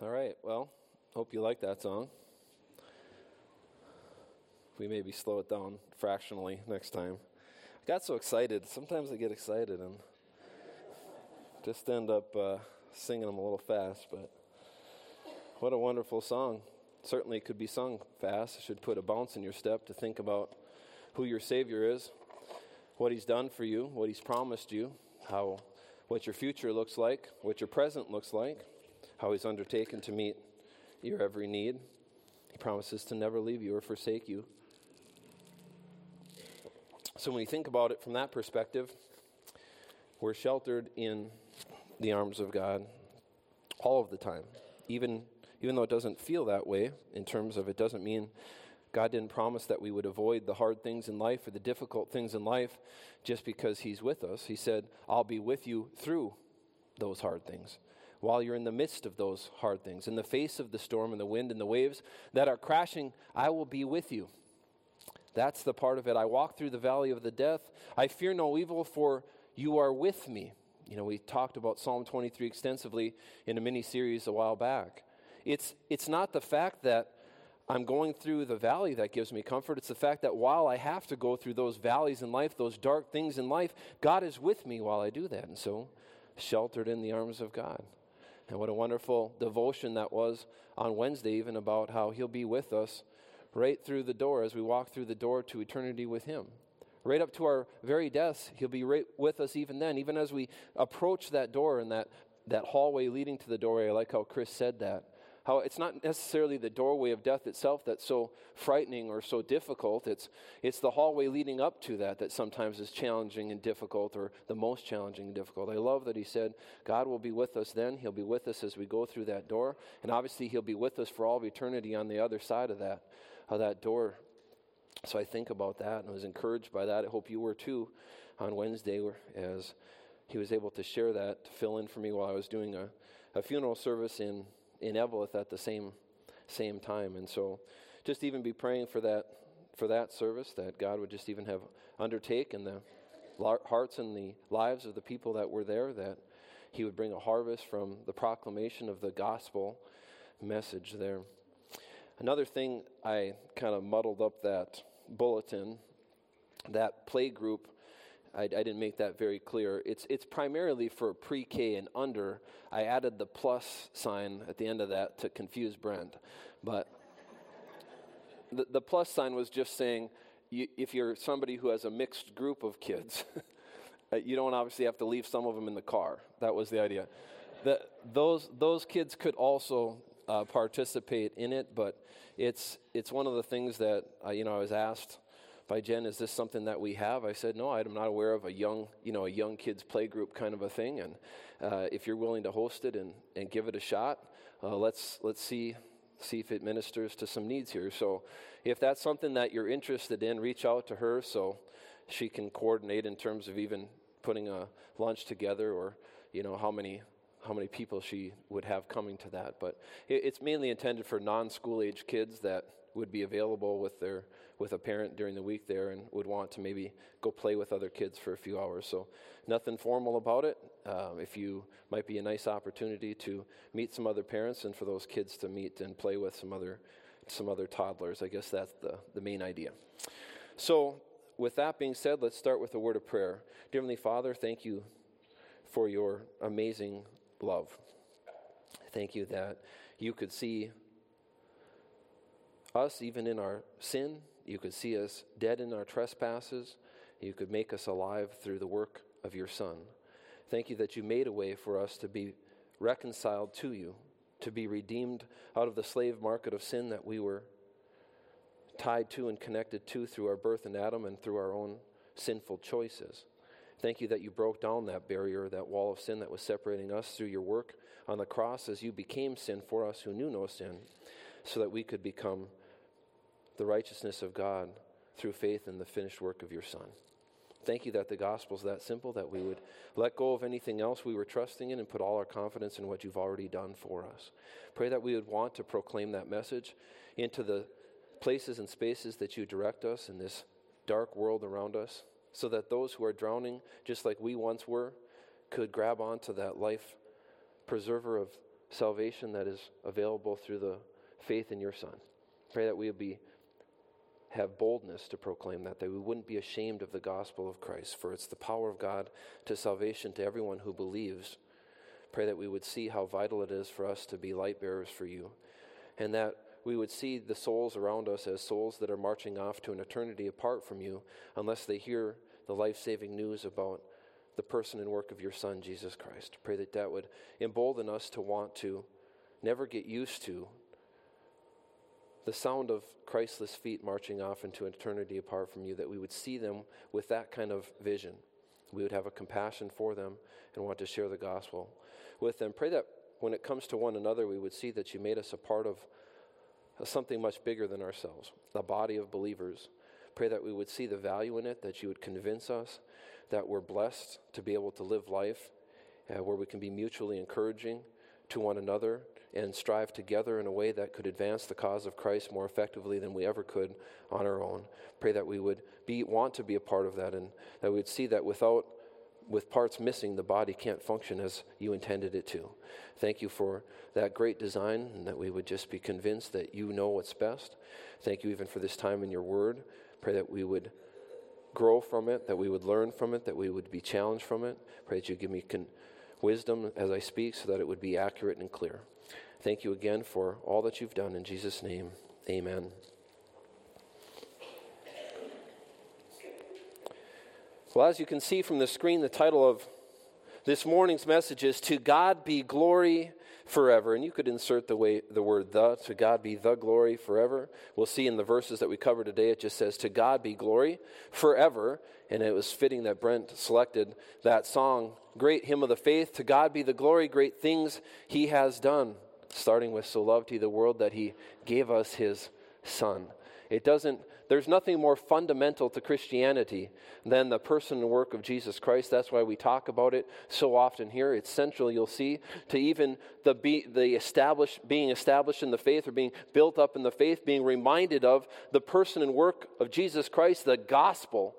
All right, well, hope you like that song. We maybe slow it down fractionally next time. I got so excited. Sometimes I get excited and just end up uh, singing them a little fast, but what a wonderful song. Certainly could be sung fast. It should put a bounce in your step to think about who your Savior is, what He's done for you, what He's promised you, how what your future looks like, what your present looks like how he's undertaken to meet your every need. He promises to never leave you or forsake you. So when you think about it from that perspective, we're sheltered in the arms of God all of the time. Even even though it doesn't feel that way in terms of it doesn't mean God didn't promise that we would avoid the hard things in life or the difficult things in life just because he's with us. He said, "I'll be with you through those hard things." While you're in the midst of those hard things. In the face of the storm and the wind and the waves that are crashing, I will be with you. That's the part of it. I walk through the valley of the death. I fear no evil, for you are with me. You know, we talked about Psalm 23 extensively in a mini series a while back. It's, it's not the fact that I'm going through the valley that gives me comfort. It's the fact that while I have to go through those valleys in life, those dark things in life, God is with me while I do that. And so, sheltered in the arms of God. And what a wonderful devotion that was on Wednesday, even about how He'll be with us right through the door as we walk through the door to eternity with Him. Right up to our very deaths, He'll be right with us even then, even as we approach that door and that, that hallway leading to the doorway. I like how Chris said that how it's not necessarily the doorway of death itself that's so frightening or so difficult. It's, it's the hallway leading up to that that sometimes is challenging and difficult, or the most challenging and difficult. I love that he said, God will be with us then. He'll be with us as we go through that door. And obviously, he'll be with us for all of eternity on the other side of that, of that door. So I think about that and I was encouraged by that. I hope you were too on Wednesday as he was able to share that to fill in for me while I was doing a, a funeral service in in Eveleth at the same same time. And so just even be praying for that for that service that God would just even have undertaken the hearts and the lives of the people that were there that he would bring a harvest from the proclamation of the gospel message there. Another thing I kind of muddled up that bulletin, that play group I, I, didn't make that very clear. It's, it's primarily for pre K and under. I added the plus sign at the end of that to confuse Brent. But the, the plus sign was just saying you, if you're somebody who has a mixed group of kids, uh, you don't obviously have to leave some of them in the car. That was the idea. The, those, those kids could also uh, participate in it, but it's, it's one of the things that uh, you know I was asked by Jen, is this something that we have? I said, no, I'm not aware of a young, you know, a young kids play group kind of a thing. And uh, if you're willing to host it and, and give it a shot, uh, let's, let's see, see if it ministers to some needs here. So if that's something that you're interested in, reach out to her so she can coordinate in terms of even putting a lunch together or, you know, how many how many people she would have coming to that. But it's mainly intended for non-school age kids that would be available with their with a parent during the week there and would want to maybe go play with other kids for a few hours. So nothing formal about it. Um, if you might be a nice opportunity to meet some other parents and for those kids to meet and play with some other some other toddlers. I guess that's the, the main idea. So with that being said, let's start with a word of prayer. Dear Heavenly Father, thank you for your amazing love. Thank you that you could see us even in our sin. You could see us dead in our trespasses. You could make us alive through the work of your Son. Thank you that you made a way for us to be reconciled to you, to be redeemed out of the slave market of sin that we were tied to and connected to through our birth in Adam and through our own sinful choices. Thank you that you broke down that barrier, that wall of sin that was separating us through your work on the cross as you became sin for us who knew no sin, so that we could become the righteousness of God through faith in the finished work of your Son. Thank you that the gospel is that simple, that we would let go of anything else we were trusting in and put all our confidence in what you've already done for us. Pray that we would want to proclaim that message into the places and spaces that you direct us in this dark world around us, so that those who are drowning, just like we once were, could grab onto that life preserver of salvation that is available through the faith in your Son. Pray that we would be have boldness to proclaim that, that we wouldn't be ashamed of the gospel of Christ, for it's the power of God to salvation to everyone who believes. Pray that we would see how vital it is for us to be light bearers for you, and that we would see the souls around us as souls that are marching off to an eternity apart from you unless they hear the life saving news about the person and work of your Son, Jesus Christ. Pray that that would embolden us to want to never get used to the sound of Christless feet marching off into eternity apart from you, that we would see them with that kind of vision. We would have a compassion for them and want to share the gospel with them. Pray that when it comes to one another, we would see that you made us a part of something much bigger than ourselves, a body of believers. Pray that we would see the value in it, that you would convince us that we're blessed to be able to live life uh, where we can be mutually encouraging to one another and strive together in a way that could advance the cause of Christ more effectively than we ever could on our own. Pray that we would be want to be a part of that and that we would see that without with parts missing, the body can't function as you intended it to. Thank you for that great design, and that we would just be convinced that you know what's best. Thank you even for this time in your word. Pray that we would grow from it, that we would learn from it, that we would be challenged from it. Pray that you give me con- wisdom as I speak so that it would be accurate and clear. Thank you again for all that you've done. In Jesus' name, amen. Well, as you can see from the screen, the title of this morning's message is To God Be Glory Forever. And you could insert the, way, the word the, to God be the glory forever. We'll see in the verses that we cover today, it just says, To God be glory forever. And it was fitting that Brent selected that song, Great Hymn of the Faith. To God be the glory, great things he has done. Starting with, So loved he the world that he gave us his Son. It doesn't there's nothing more fundamental to Christianity than the person and work of Jesus Christ. That's why we talk about it so often here. It's central, you'll see, to even the, be, the established, being established in the faith or being built up in the faith, being reminded of the person and work of Jesus Christ. The gospel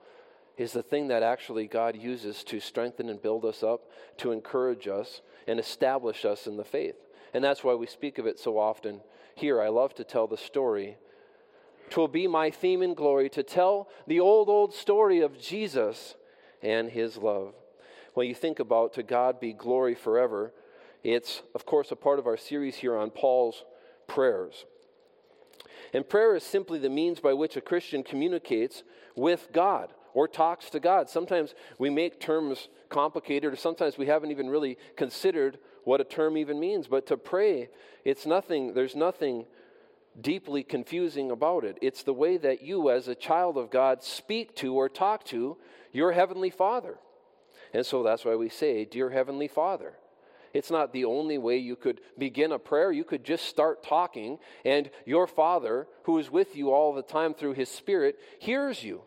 is the thing that actually God uses to strengthen and build us up, to encourage us, and establish us in the faith. And that's why we speak of it so often here. I love to tell the story Twill be my theme in glory to tell the old, old story of Jesus and his love. When you think about to God be glory forever, it's, of course, a part of our series here on Paul's prayers. And prayer is simply the means by which a Christian communicates with God or talks to God. Sometimes we make terms complicated, or sometimes we haven't even really considered what a term even means. But to pray, it's nothing, there's nothing deeply confusing about it. It's the way that you, as a child of God, speak to or talk to your Heavenly Father. And so that's why we say, Dear Heavenly Father. It's not the only way you could begin a prayer. You could just start talking, and your Father, who is with you all the time through His Spirit, hears you.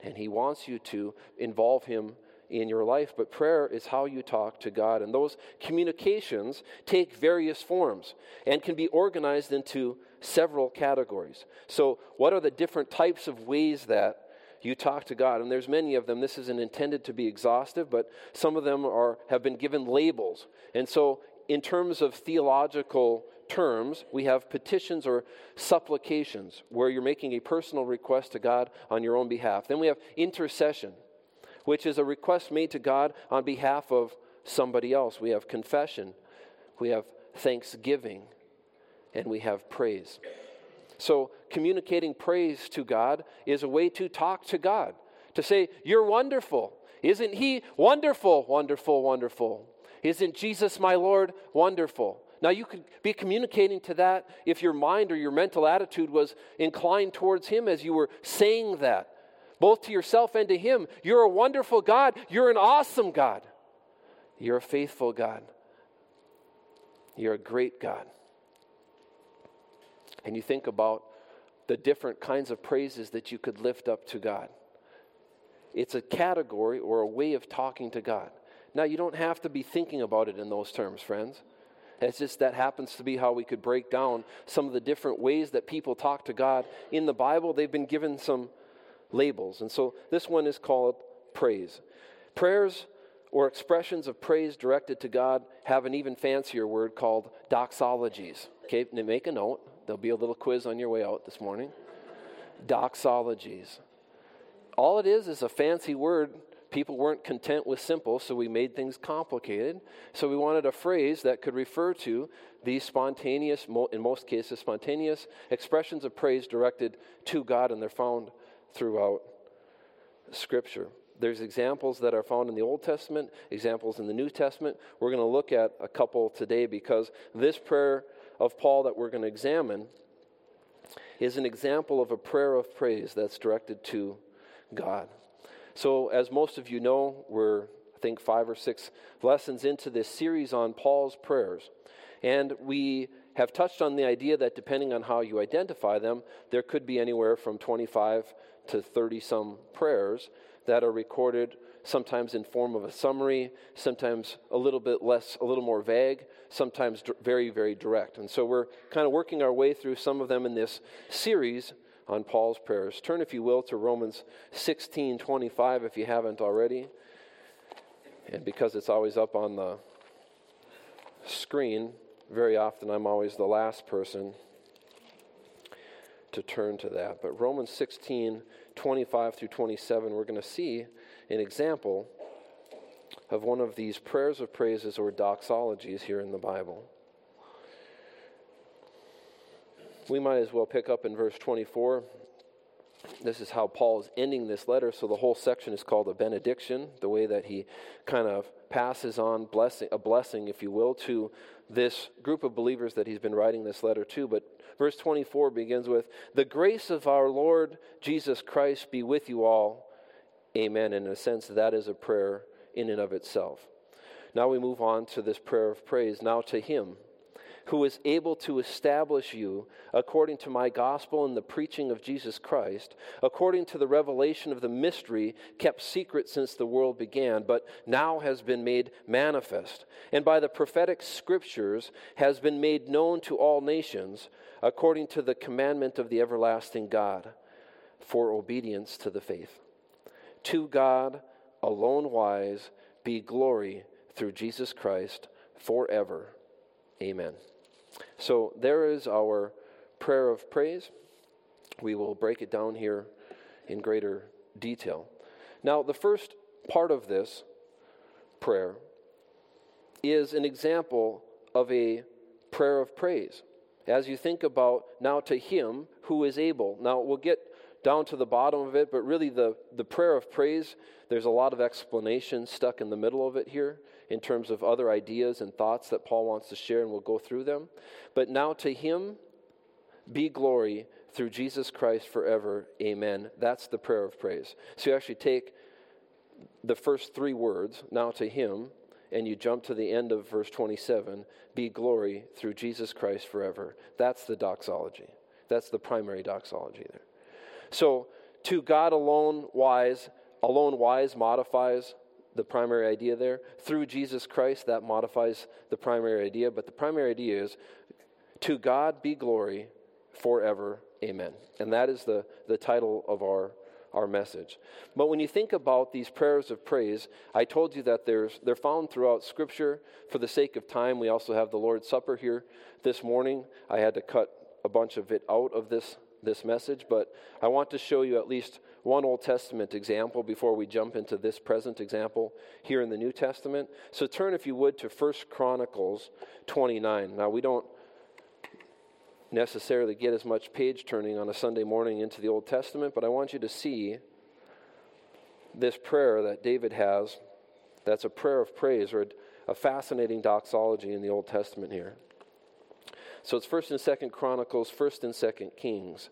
And He wants you to involve Him in your life, but prayer is how you talk to God. And those communications take various forms and can be organized into several categories. So, what are the different types of ways that you talk to God? And there's many of them. This isn't intended to be exhaustive, but some of them are have been given labels. And so, in terms of theological terms, we have petitions or supplications, where you're making a personal request to God on your own behalf. Then we have intercession, which is a request made to God on behalf of somebody else. We have confession, we have thanksgiving, and we have praise. So, communicating praise to God is a way to talk to God, to say, You're wonderful. Isn't He wonderful, wonderful, wonderful? Isn't Jesus my Lord wonderful? Now, you could be communicating to that if your mind or your mental attitude was inclined towards Him as you were saying that, both to yourself and to Him. You're a wonderful God. You're an awesome God. You're a faithful God. You're a great God and you think about the different kinds of praises that you could lift up to God. It's a category or a way of talking to God. Now, you don't have to be thinking about it in those terms, friends. It's just that happens to be how we could break down some of the different ways that people talk to God. In the Bible, they've been given some labels. And so this one is called praise. Prayers or expressions of praise directed to God have an even fancier word called doxologies. Okay, make a note. There'll be a little quiz on your way out this morning. doxologies. All it is is a fancy word. People weren't content with simple, so we made things complicated. So we wanted a phrase that could refer to these spontaneous, in most cases, spontaneous expressions of praise directed to God, and they're found throughout Scripture. There's examples that are found in the Old Testament, examples in the New Testament. We're going to look at a couple today because this prayer of Paul that we're going to examine is an example of a prayer of praise that's directed to God. So, as most of you know, we're, I think, five or six lessons into this series on Paul's prayers. And we have touched on the idea that depending on how you identify them, there could be anywhere from 25 to 30 some prayers that are recorded sometimes in form of a summary, sometimes a little bit less, a little more vague, sometimes very, very direct. And so we're kind of working our way through some of them in this series on Paul's prayers. Turn, if you will, to Romans 16 25 if you haven't already. And because it's always up on the screen, very often I'm always the last person to turn to that. But Romans 16 25 through 27, we're going to see an example of one of these prayers of praises or doxologies here in the Bible. We might as well pick up in verse 24. This is how Paul is ending this letter. So the whole section is called a benediction, the way that he kind of passes on blessing, a blessing, if you will, to this group of believers that he's been writing this letter to. But verse 24 begins with The grace of our Lord Jesus Christ be with you all. Amen. And in a sense, that is a prayer in and of itself. Now we move on to this prayer of praise. Now to him who is able to establish you according to my gospel and the preaching of Jesus Christ, according to the revelation of the mystery kept secret since the world began, but now has been made manifest, and by the prophetic scriptures has been made known to all nations, according to the commandment of the everlasting God, for obedience to the faith. To God alone wise be glory through Jesus Christ forever. Amen. So there is our prayer of praise. We will break it down here in greater detail. Now, the first part of this prayer is an example of a prayer of praise. As you think about now to Him who is able. Now, we'll get down to the bottom of it, but really the, the prayer of praise, there's a lot of explanation stuck in the middle of it here in terms of other ideas and thoughts that Paul wants to share, and we'll go through them. But now to him be glory through Jesus Christ forever. Amen. That's the prayer of praise. So you actually take the first three words, now to him, and you jump to the end of verse 27 be glory through Jesus Christ forever. That's the doxology. That's the primary doxology there. So, to God alone wise, alone wise modifies the primary idea there. Through Jesus Christ, that modifies the primary idea. But the primary idea is to God be glory forever. Amen. And that is the, the title of our, our message. But when you think about these prayers of praise, I told you that there's, they're found throughout Scripture. For the sake of time, we also have the Lord's Supper here this morning. I had to cut a bunch of it out of this, this message, but I want to show you at least one Old Testament example before we jump into this present example here in the New Testament. So turn, if you would, to 1 Chronicles 29. Now, we don't necessarily get as much page turning on a Sunday morning into the Old Testament, but I want you to see this prayer that David has that's a prayer of praise or a fascinating doxology in the Old Testament here. So it's 1st and 2nd Chronicles, 1st and 2nd Kings.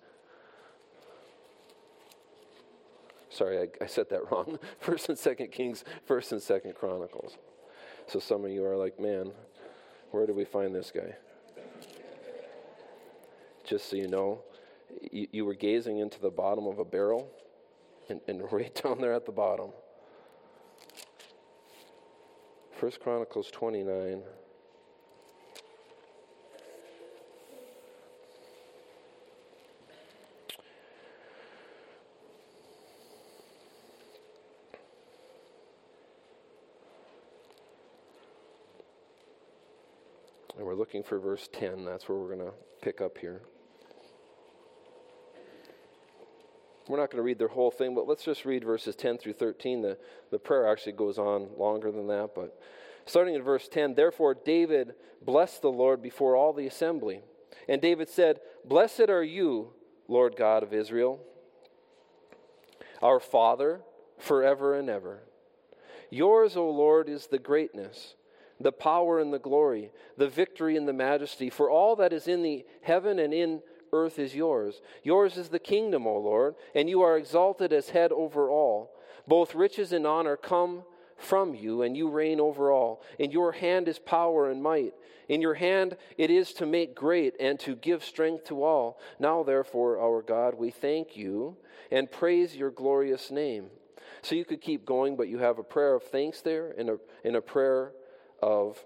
Sorry, I, I said that wrong. First and Second Kings, First and Second Chronicles. So some of you are like, man, where do we find this guy? Just so you know, you, you were gazing into the bottom of a barrel, and, and right down there at the bottom. First Chronicles 29. We're looking for verse 10. That's where we're going to pick up here. We're not going to read the whole thing, but let's just read verses 10 through 13. The, the prayer actually goes on longer than that, but starting in verse 10 Therefore, David blessed the Lord before all the assembly. And David said, Blessed are you, Lord God of Israel, our Father, forever and ever. Yours, O Lord, is the greatness, the power and the glory, the victory and the majesty, for all that is in the heaven and in earth is yours. Yours is the kingdom, O Lord, and you are exalted as head over all. Both riches and honor come from you, and you reign over all. In your hand is power and might. In your hand it is to make great and to give strength to all. Now, therefore, our God, we thank you and praise your glorious name. So you could keep going, but you have a prayer of thanks there and a, and a prayer of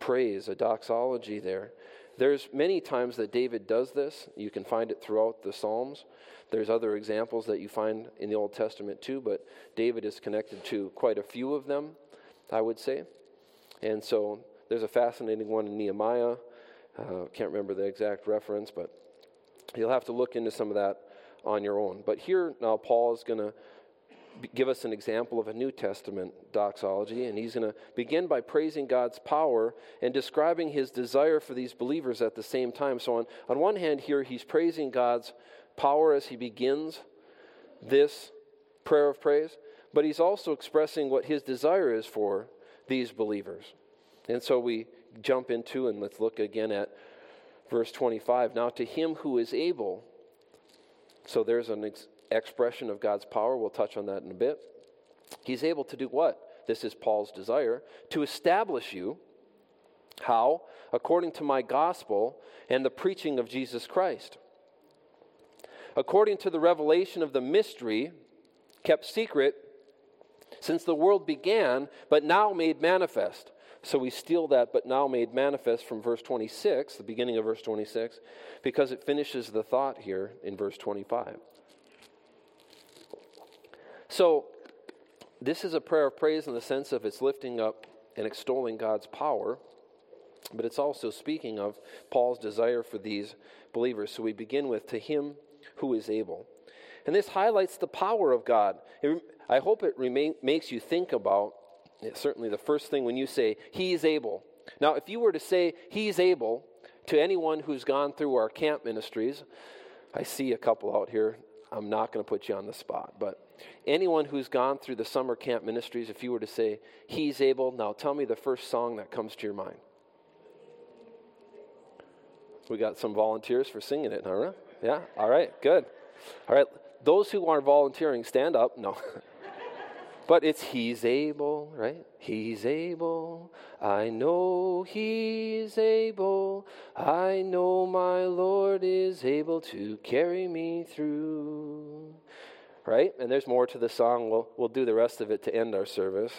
praise, a doxology there. There's many times that David does this. You can find it throughout the Psalms. There's other examples that you find in the Old Testament too, but David is connected to quite a few of them, I would say. And so there's a fascinating one in Nehemiah. Uh, can't remember the exact reference, but you'll have to look into some of that on your own. But here now, Paul is going to give us an example of a New Testament doxology, and he's going to begin by praising God's power and describing his desire for these believers at the same time. So, on, on one hand, here he's praising God's power as he begins this prayer of praise, but he's also expressing what his desire is for these believers. And so we jump into, and let's look again at verse 25. Now, to him who is able, so there's an expression of God's power. We'll touch on that in a bit. He's able to do what? This is Paul's desire to establish you. How? According to my gospel and the preaching of Jesus Christ. According to the revelation of the mystery kept secret since the world began, but now made manifest. So we steal that, but now made manifest from verse 26, the beginning of verse 26, because it finishes the thought here in verse 25. So, this is a prayer of praise in the sense of it's lifting up and extolling God's power, but it's also speaking of Paul's desire for these believers. So, we begin with, To him who is able. And this highlights the power of God. It, I hope it remain, makes you think about it, certainly the first thing when you say, He is able. Now, if you were to say, He's able to anyone who's gone through our camp ministries, I see a couple out here. I'm not going to put you on the spot, but anyone who's gone through the summer camp ministries, if you were to say, He's able, now tell me the first song that comes to your mind. We got some volunteers for singing it, huh? Yeah? All right, good. All right, those who are volunteering, stand up. No. but it's He's able, right? He's able. I know He's able. I know my Lord is able to carry me through right? And there's more to the song. We'll, we'll do the rest of it to end our service.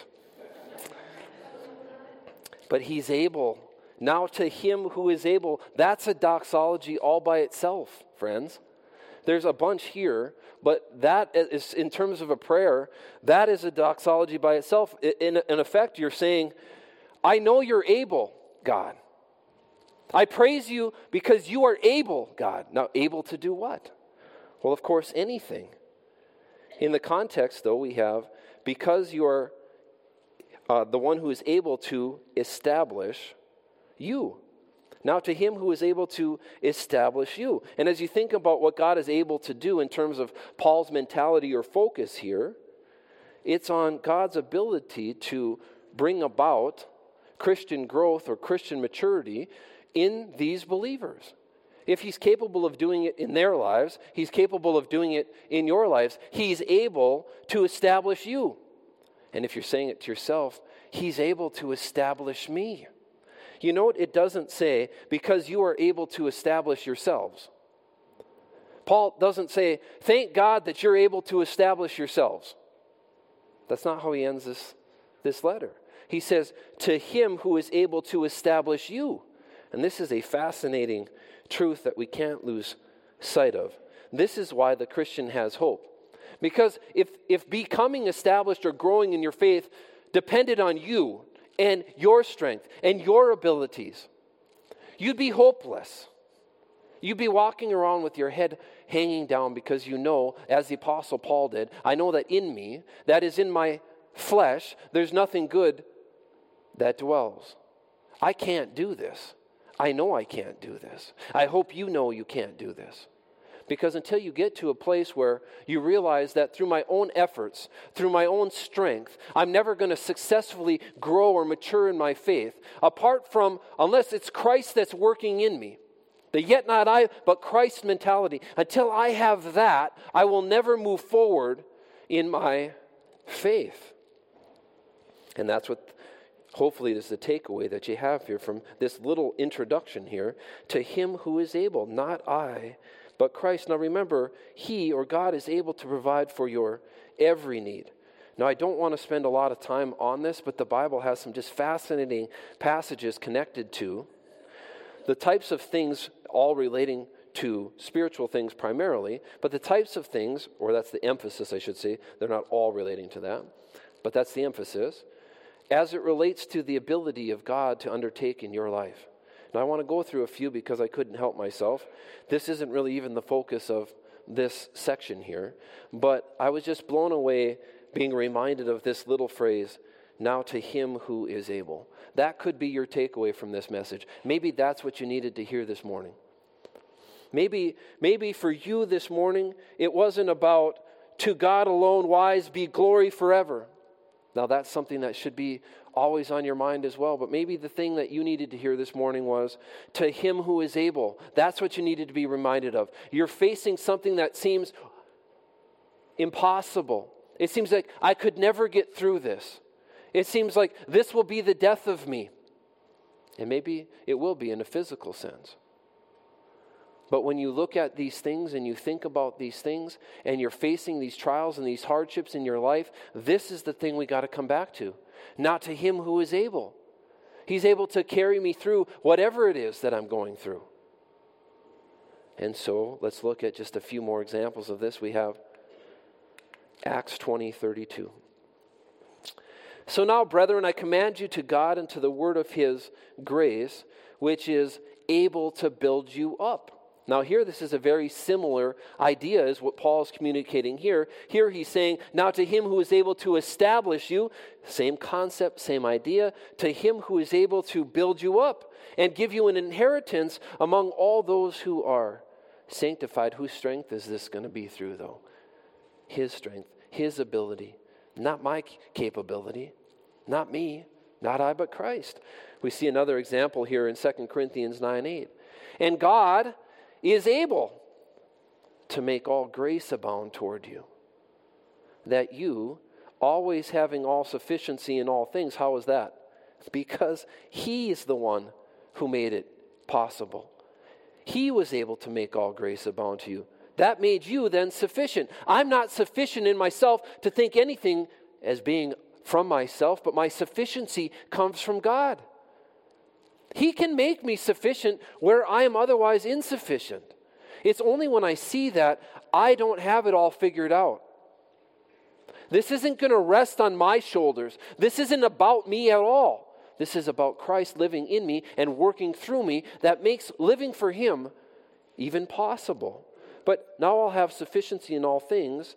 but he's able. Now to him who is able. That's a doxology all by itself, friends. There's a bunch here, but that is, in terms of a prayer, that is a doxology by itself. In, in effect, you're saying, I know you're able, God. I praise you because you are able, God. Now, able to do what? Well, of course, anything. In the context, though, we have because you are uh, the one who is able to establish you. Now, to him who is able to establish you. And as you think about what God is able to do in terms of Paul's mentality or focus here, it's on God's ability to bring about Christian growth or Christian maturity in these believers. If he's capable of doing it in their lives, he's capable of doing it in your lives. He's able to establish you. And if you're saying it to yourself, he's able to establish me. You know what? It doesn't say, because you are able to establish yourselves. Paul doesn't say, thank God that you're able to establish yourselves. That's not how he ends this, this letter. He says, to him who is able to establish you. And this is a fascinating truth that we can't lose sight of. This is why the Christian has hope. Because if, if becoming established or growing in your faith depended on you and your strength and your abilities, you'd be hopeless. You'd be walking around with your head hanging down because you know, as the Apostle Paul did, I know that in me, that is in my flesh, there's nothing good that dwells. I can't do this. I know I can't do this. I hope you know you can't do this. Because until you get to a place where you realize that through my own efforts, through my own strength, I'm never going to successfully grow or mature in my faith, apart from, unless it's Christ that's working in me, the yet not I, but Christ mentality. Until I have that, I will never move forward in my faith. And that's what hopefully is the takeaway that you have here from this little introduction here to Him who is able, not I, but Christ. Now remember, He or God is able to provide for your every need. Now, I don't want to spend a lot of time on this, but the Bible has some just fascinating passages connected to the types of things all relating to spiritual things primarily, but the types of things, or that's the emphasis, I should say, they're not all relating to that, but that's the emphasis, as it relates to the ability of God to undertake in your life. Now, I want to go through a few because I couldn't help myself. This isn't really even the focus of this section here, but I was just blown away being reminded of this little phrase now to him who is able. That could be your takeaway from this message. Maybe that's what you needed to hear this morning. Maybe, maybe for you this morning, it wasn't about to God alone wise be glory forever. Now, that's something that should be always on your mind as well. But maybe the thing that you needed to hear this morning was to him who is able. That's what you needed to be reminded of. You're facing something that seems impossible. It seems like I could never get through this. It seems like this will be the death of me. And maybe it will be in a physical sense. But when you look at these things and you think about these things and you're facing these trials and these hardships in your life, this is the thing we got to come back to. Not to Him who is able. He's able to carry me through whatever it is that I'm going through. And so let's look at just a few more examples of this. We have Acts 20 32. So now, brethren, I command you to God and to the word of his grace, which is able to build you up. Now, here, this is a very similar idea is what Paul is communicating here. Here, he's saying, Now to him who is able to establish you, same concept, same idea, to him who is able to build you up and give you an inheritance among all those who are sanctified. Whose strength is this going to be through, though? His strength, his ability, not my capability, not me, not I, but Christ. We see another example here in 2 Corinthians 9 8. And God, is able to make all grace abound toward you. That you, always having all sufficiency in all things, how is that? Because He is the one who made it possible. He was able to make all grace abound to you. That made you then sufficient. I'm not sufficient in myself to think anything as being from myself, but my sufficiency comes from God. He can make me sufficient where I am otherwise insufficient. It's only when I see that I don't have it all figured out. This isn't going to rest on my shoulders. This isn't about me at all. This is about Christ living in me and working through me that makes living for Him even possible. But now I'll have sufficiency in all things,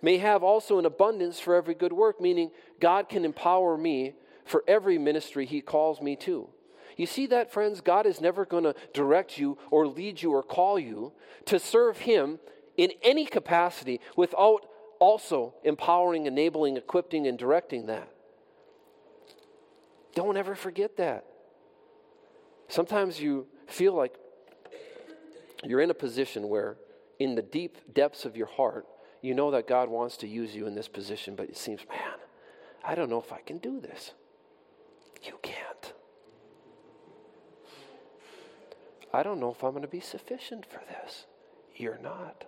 may have also an abundance for every good work, meaning God can empower me for every ministry He calls me to. You see that, friends? God is never going to direct you or lead you or call you to serve Him in any capacity without also empowering, enabling, equipping, and directing that. Don't ever forget that. Sometimes you feel like you're in a position where, in the deep depths of your heart, you know that God wants to use you in this position, but it seems, man, I don't know if I can do this. You can't. I don't know if I'm going to be sufficient for this. You're not.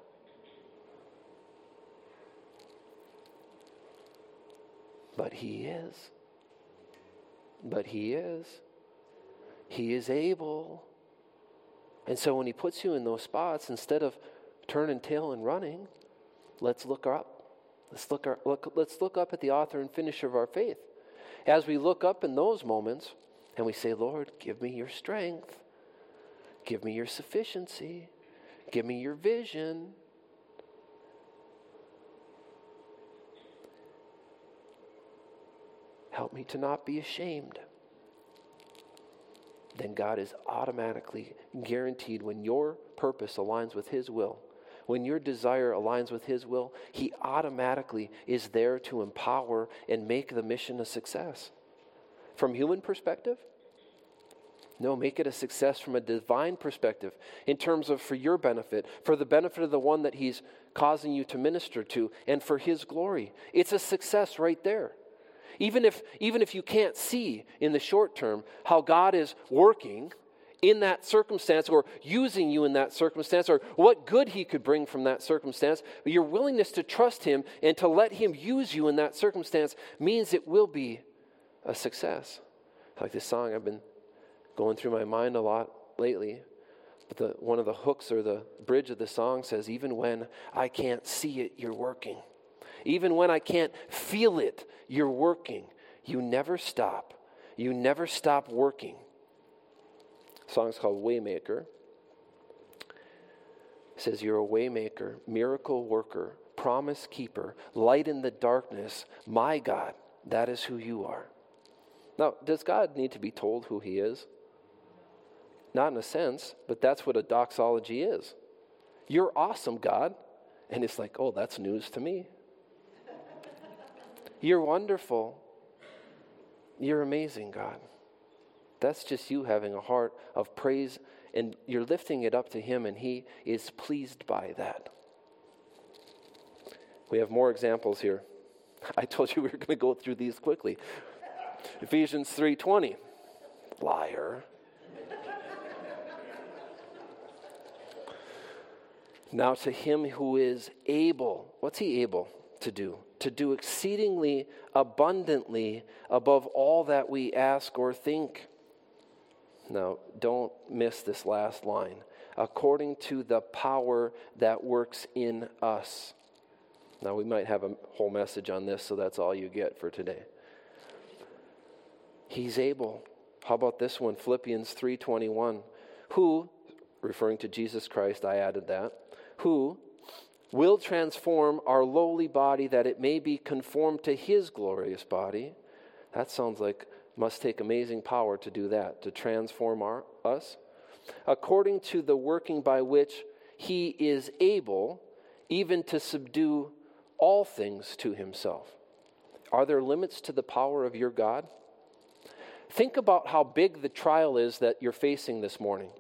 But He is. But He is. He is able. And so when He puts you in those spots, instead of turning tail and running, let's look up. Let's look, our, look, let's look up at the author and finisher of our faith. As we look up in those moments and we say, Lord, give me your strength. Give me your sufficiency. Give me your vision. Help me to not be ashamed. Then God is automatically guaranteed when your purpose aligns with His will, when your desire aligns with His will, He automatically is there to empower and make the mission a success. From human perspective, no, make it a success from a divine perspective in terms of for your benefit, for the benefit of the one that He's causing you to minister to, and for His glory. It's a success right there. Even if, even if you can't see in the short term how God is working in that circumstance or using you in that circumstance or what good He could bring from that circumstance, your willingness to trust Him and to let Him use you in that circumstance means it will be a success. Like this song I've been going through my mind a lot lately. But the, one of the hooks or the bridge of the song says, Even when I can't see it, you're working. Even when I can't feel it, you're working. You never stop. You never stop working. The song's called Waymaker. It says, You're a waymaker, miracle worker, promise keeper, light in the darkness. My God, that is who you are. Now, does God need to be told who he is? Not in a sense, but that's what a doxology is. You're awesome, God. And it's like, oh, that's news to me. You're wonderful. You're amazing, God. That's just you having a heart of praise, and you're lifting it up to Him, and He is pleased by that. We have more examples here. I told you we were going to go through these quickly. Ephesians 3:20. Liar. Now, to him who is able, what's he able to do? To do exceedingly abundantly above all that we ask or think. Now, don't miss this last line. According to the power that works in us. Now, we might have a whole message on this, so that's all you get for today. He's able. How about this one? Philippians 3:21. Who, referring to Jesus Christ, I added that who will transform our lowly body that it may be conformed to his glorious body. That sounds like must take amazing power to do that, to transform our, us. According to the working by which he is able even to subdue all things to himself. Are there limits to the power of your God? Think about how big the trial is that you're facing this morning.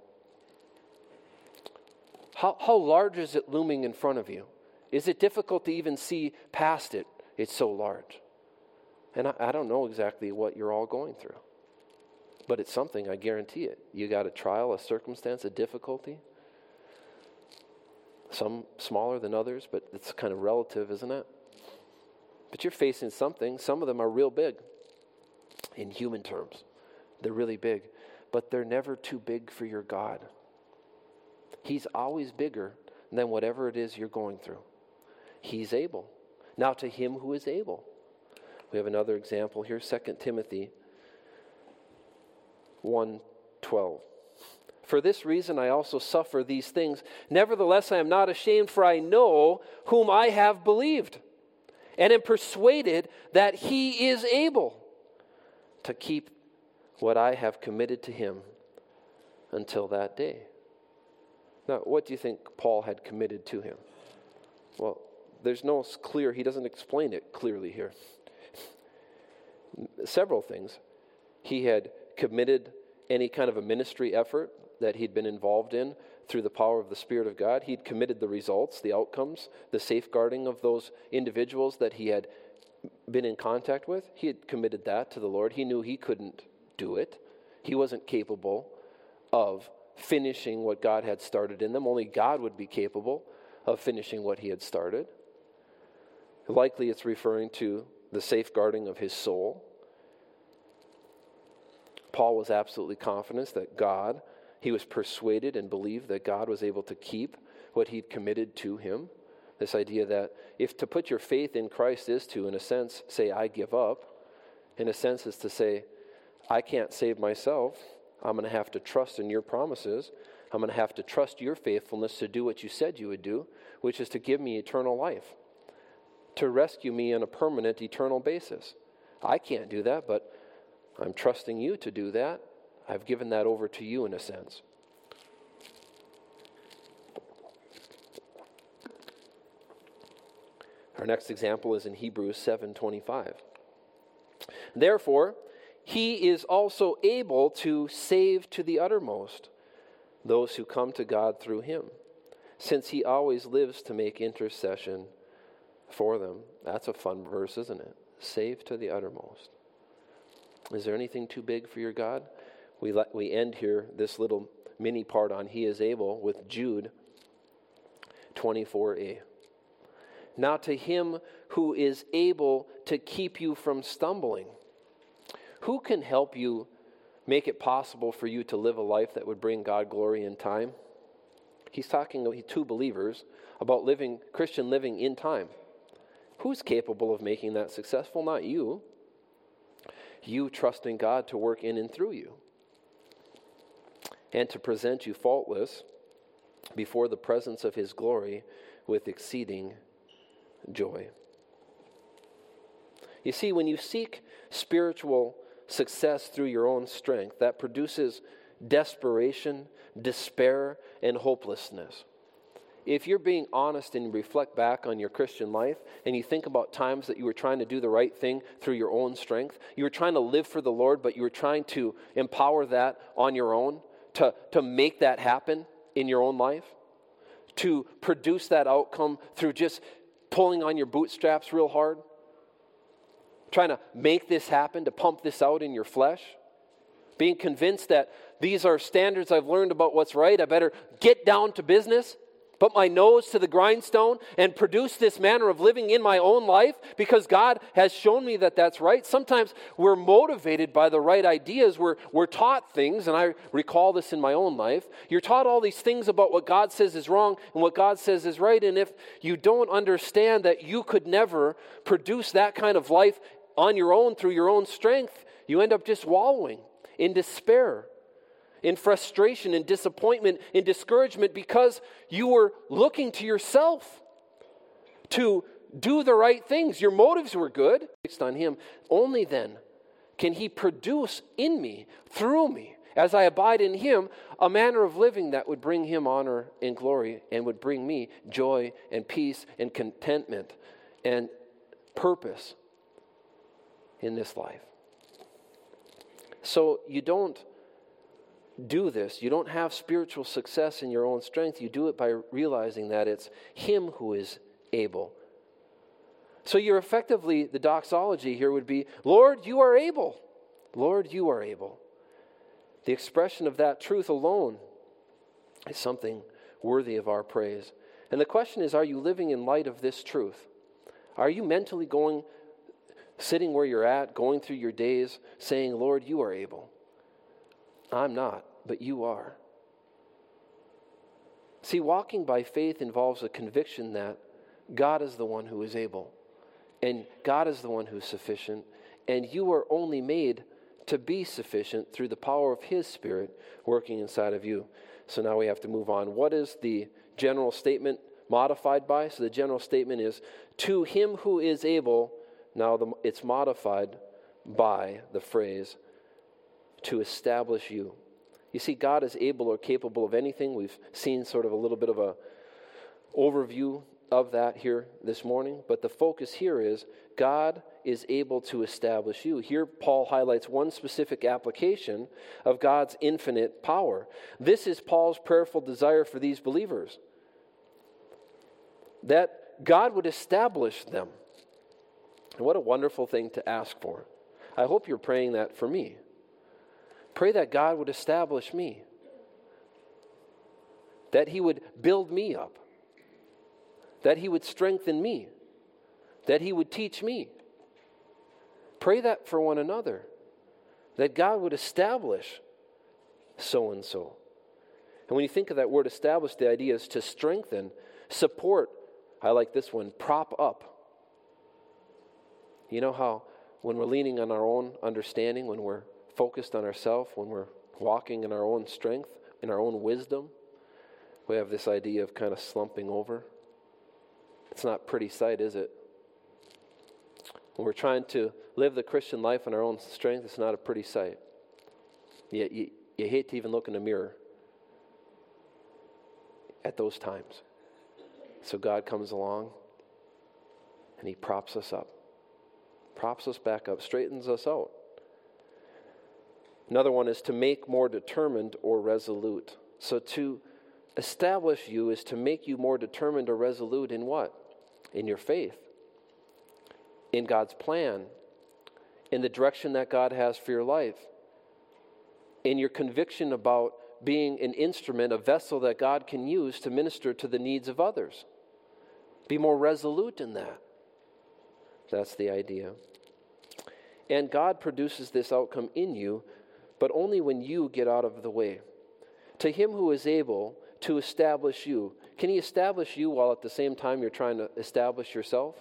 How, how large is it looming in front of you? Is it difficult to even see past it? It's so large. And I, I don't know exactly what you're all going through, but it's something, I guarantee it. You got a trial, a circumstance, a difficulty. Some smaller than others, but it's kind of relative, isn't it? But you're facing something. Some of them are real big in human terms. They're really big, but they're never too big for your God. He's always bigger than whatever it is you're going through. He's able. Now, to him who is able. We have another example here 2 Timothy 1 12. For this reason I also suffer these things. Nevertheless, I am not ashamed, for I know whom I have believed, and am persuaded that he is able to keep what I have committed to him until that day. Now, what do you think Paul had committed to him? Well, there's no clear, he doesn't explain it clearly here. Several things. He had committed any kind of a ministry effort that he'd been involved in through the power of the Spirit of God. He'd committed the results, the outcomes, the safeguarding of those individuals that he had been in contact with. He had committed that to the Lord. He knew he couldn't do it, he wasn't capable of finishing what God had started in them. Only God would be capable of finishing what he had started. Likely it's referring to the safeguarding of his soul. Paul was absolutely confident that God, he was persuaded and believed that God was able to keep what he'd committed to him. This idea that if to put your faith in Christ is to, in a sense, say, I give up, in a sense, is to say, I can't save myself. I'm going to have to trust in your promises I'm going to have to trust your faithfulness to do what you said you would do, which is to give me eternal life, to rescue me on a permanent, eternal basis. I can't do that, but I'm trusting you to do that. I've given that over to you in a sense. Our next example is in Hebrews 7:25. Therefore, he is also able to save to the uttermost those who come to God through him, since he always lives to make intercession for them. That's a fun verse, isn't it? Save to the uttermost. Is there anything too big for your God? We, let, we end here this little mini part on He is able with Jude 24a. Now, to him who is able to keep you from stumbling, who can help you make it possible for you to live a life that would bring God glory in time? He's talking to believers about living Christian living in time. Who's capable of making that successful? Not you. You trusting God to work in and through you and to present you faultless before the presence of his glory with exceeding joy. You see, when you seek spiritual success through your own strength, that produces desperation, despair, and hopelessness. If you're being honest and reflect back on your Christian life and you think about times that you were trying to do the right thing through your own strength, you were trying to live for the Lord, but you were trying to empower that on your own, to, to make that happen in your own life, to produce that outcome through just pulling on your bootstraps real hard, trying to make this happen, to pump this out in your flesh, being convinced that these are standards I've learned about what's right. I better get down to business put my nose to the grindstone and produce this manner of living in my own life because God has shown me that that's right. Sometimes we're motivated by the right ideas. We're, we're taught things, and I recall this in my own life. You're taught all these things about what God says is wrong and what God says is right. And if you don't understand that you could never produce that kind of life on your own through your own strength, you end up just wallowing in despair in frustration, in disappointment, in discouragement because you were looking to yourself to do the right things. Your motives were good, fixed on Him. Only then can He produce in me, through me, as I abide in Him, a manner of living that would bring Him honor and glory and would bring me joy and peace and contentment and purpose in this life. So you don't do this. You don't have spiritual success in your own strength. You do it by realizing that it's Him who is able. So you're effectively, the doxology here would be Lord, you are able. Lord, you are able. The expression of that truth alone is something worthy of our praise. And the question is are you living in light of this truth? Are you mentally going, sitting where you're at, going through your days, saying, Lord, you are able? I'm not but you are. See, walking by faith involves a conviction that God is the one who is able, and God is the one who is sufficient, and you are only made to be sufficient through the power of His Spirit working inside of you. So now we have to move on. What is the general statement modified by? So the general statement is to Him who is able. Now the, it's modified by the phrase to establish you. You see, God is able or capable of anything. We've seen sort of a little bit of a overview of that here this morning, but the focus here is God is able to establish you. Here, Paul highlights one specific application of God's infinite power. This is Paul's prayerful desire for these believers that God would establish them. And what a wonderful thing to ask for. I hope you're praying that for me. Pray that God would establish me, that He would build me up, that He would strengthen me, that He would teach me. Pray that for one another, that God would establish so and so. And when you think of that word establish, the idea is to strengthen, support. I like this one prop up. You know how when we're leaning on our own understanding, when we're focused on ourselves, when we're walking in our own strength, in our own wisdom, we have this idea of kind of slumping over. It's not pretty sight, is it? When we're trying to live the Christian life in our own strength, it's not a pretty sight. You, you, you hate to even look in the mirror at those times. So God comes along and He props us up, props us back up, straightens us out. Another one is to make more determined or resolute. So to establish you is to make you more determined or resolute in what? In your faith, in God's plan, in the direction that God has for your life, in your conviction about being an instrument, a vessel that God can use to minister to the needs of others. Be more resolute in that. That's the idea. And God produces this outcome in you, but only when you get out of the way. To him who is able to establish you, can he establish you while at the same time you're trying to establish yourself?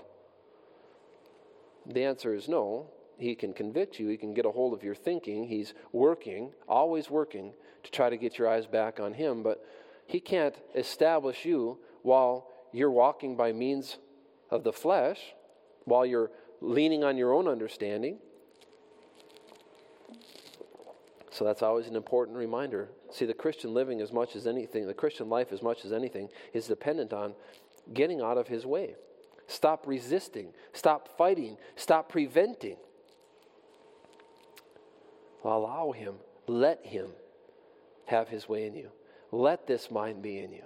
The answer is no. He can convict you, he can get a hold of your thinking. He's working, always working, to try to get your eyes back on him, but he can't establish you while you're walking by means of the flesh, while you're leaning on your own understanding. So that's always an important reminder. See, the Christian living, as much as anything, the Christian life, as much as anything, is dependent on getting out of his way. Stop resisting. Stop fighting. Stop preventing. Allow him. Let him have his way in you. Let this mind be in you.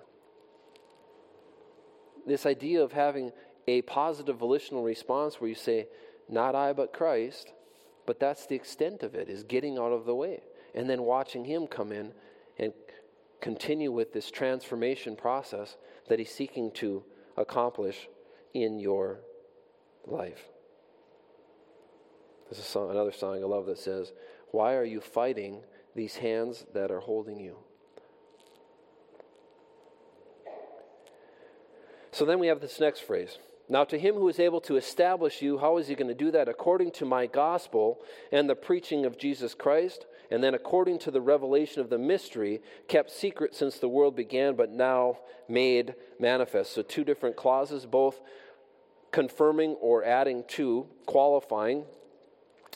This idea of having a positive volitional response where you say, Not I, but Christ, but that's the extent of it, is getting out of the way. And then watching him come in and continue with this transformation process that he's seeking to accomplish in your life. There's a song, another song I love that says, Why are you fighting these hands that are holding you. So then we have this next phrase. Now, to him who is able to establish you, how is he going to do that? According to my gospel and the preaching of Jesus Christ, and then according to the revelation of the mystery, kept secret since the world began, but now made manifest. So, two different clauses, both confirming or adding to, qualifying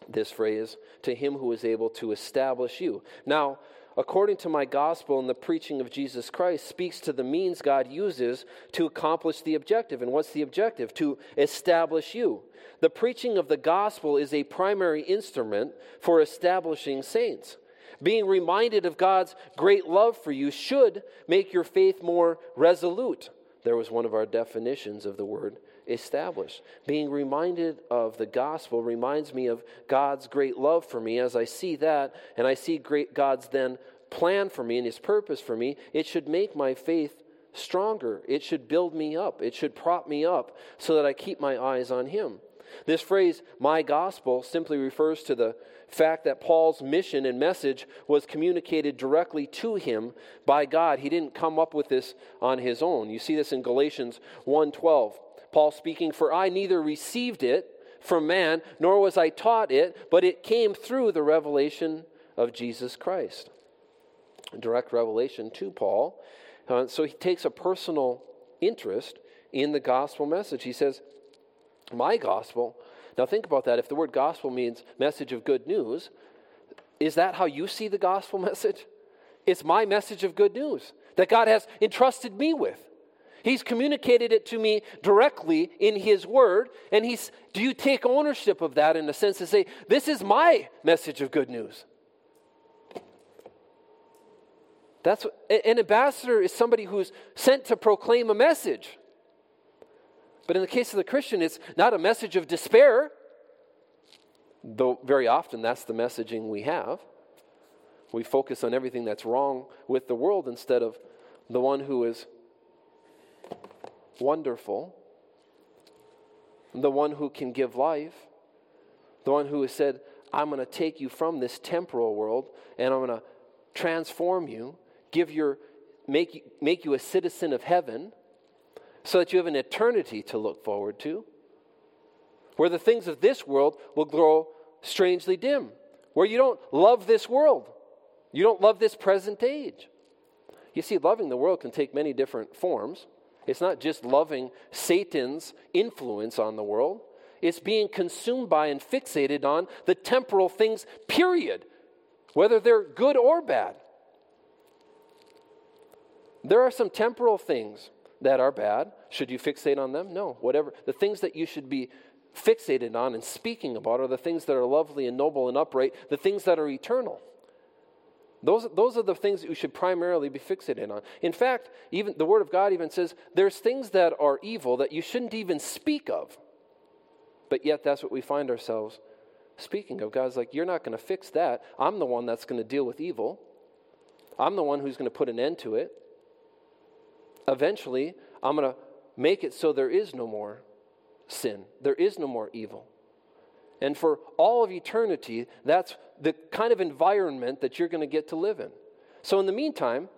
this phrase, to him who is able to establish you. Now, according to my gospel and the preaching of Jesus Christ, speaks to the means God uses to accomplish the objective. And what's the objective? To establish you. The preaching of the gospel is a primary instrument for establishing saints. Being reminded of God's great love for you should make your faith more resolute. There was one of our definitions of the word established. Being reminded of the gospel reminds me of God's great love for me. As I see that, and I see great God's then plan for me and his purpose for me, it should make my faith stronger. It should build me up. It should prop me up so that I keep my eyes on him. This phrase, my gospel, simply refers to the fact that Paul's mission and message was communicated directly to him by God. He didn't come up with this on his own. You see this in Galatians 1:12. Paul speaking, For I neither received it from man, nor was I taught it, but it came through the revelation of Jesus Christ. Direct revelation to Paul. Uh, so he takes a personal interest in the gospel message. He says, My gospel. Now think about that. If the word gospel means message of good news, is that how you see the gospel message? It's my message of good news that God has entrusted me with. He's communicated it to me directly in His Word. And He's, do you take ownership of that in a sense to say, this is my message of good news? That's what, an ambassador is somebody who's sent to proclaim a message. But in the case of the Christian, it's not a message of despair, though very often that's the messaging we have. We focus on everything that's wrong with the world instead of the one who is wonderful, the one who can give life, the one who has said, I'm going to take you from this temporal world and I'm going to transform you, give your, make, make you a citizen of heaven so that you have an eternity to look forward to, where the things of this world will grow strangely dim, where you don't love this world, you don't love this present age. You see, loving the world can take many different forms. It's not just loving Satan's influence on the world, it's being consumed by and fixated on the temporal things, period, whether they're good or bad. There are some temporal things that are bad. Should you fixate on them? No. Whatever. The things that you should be fixated on and speaking about are the things that are lovely and noble and upright, the things that are eternal. Those, those are the things that you should primarily be fixated on. In fact, even the Word of God even says there's things that are evil that you shouldn't even speak of. But yet, that's what we find ourselves speaking of. God's like, You're not going to fix that. I'm the one that's going to deal with evil. I'm the one who's going to put an end to it. Eventually, I'm going to make it so there is no more sin, there is no more evil. And for all of eternity, that's the kind of environment that you're going to get to live in. So, in the meantime,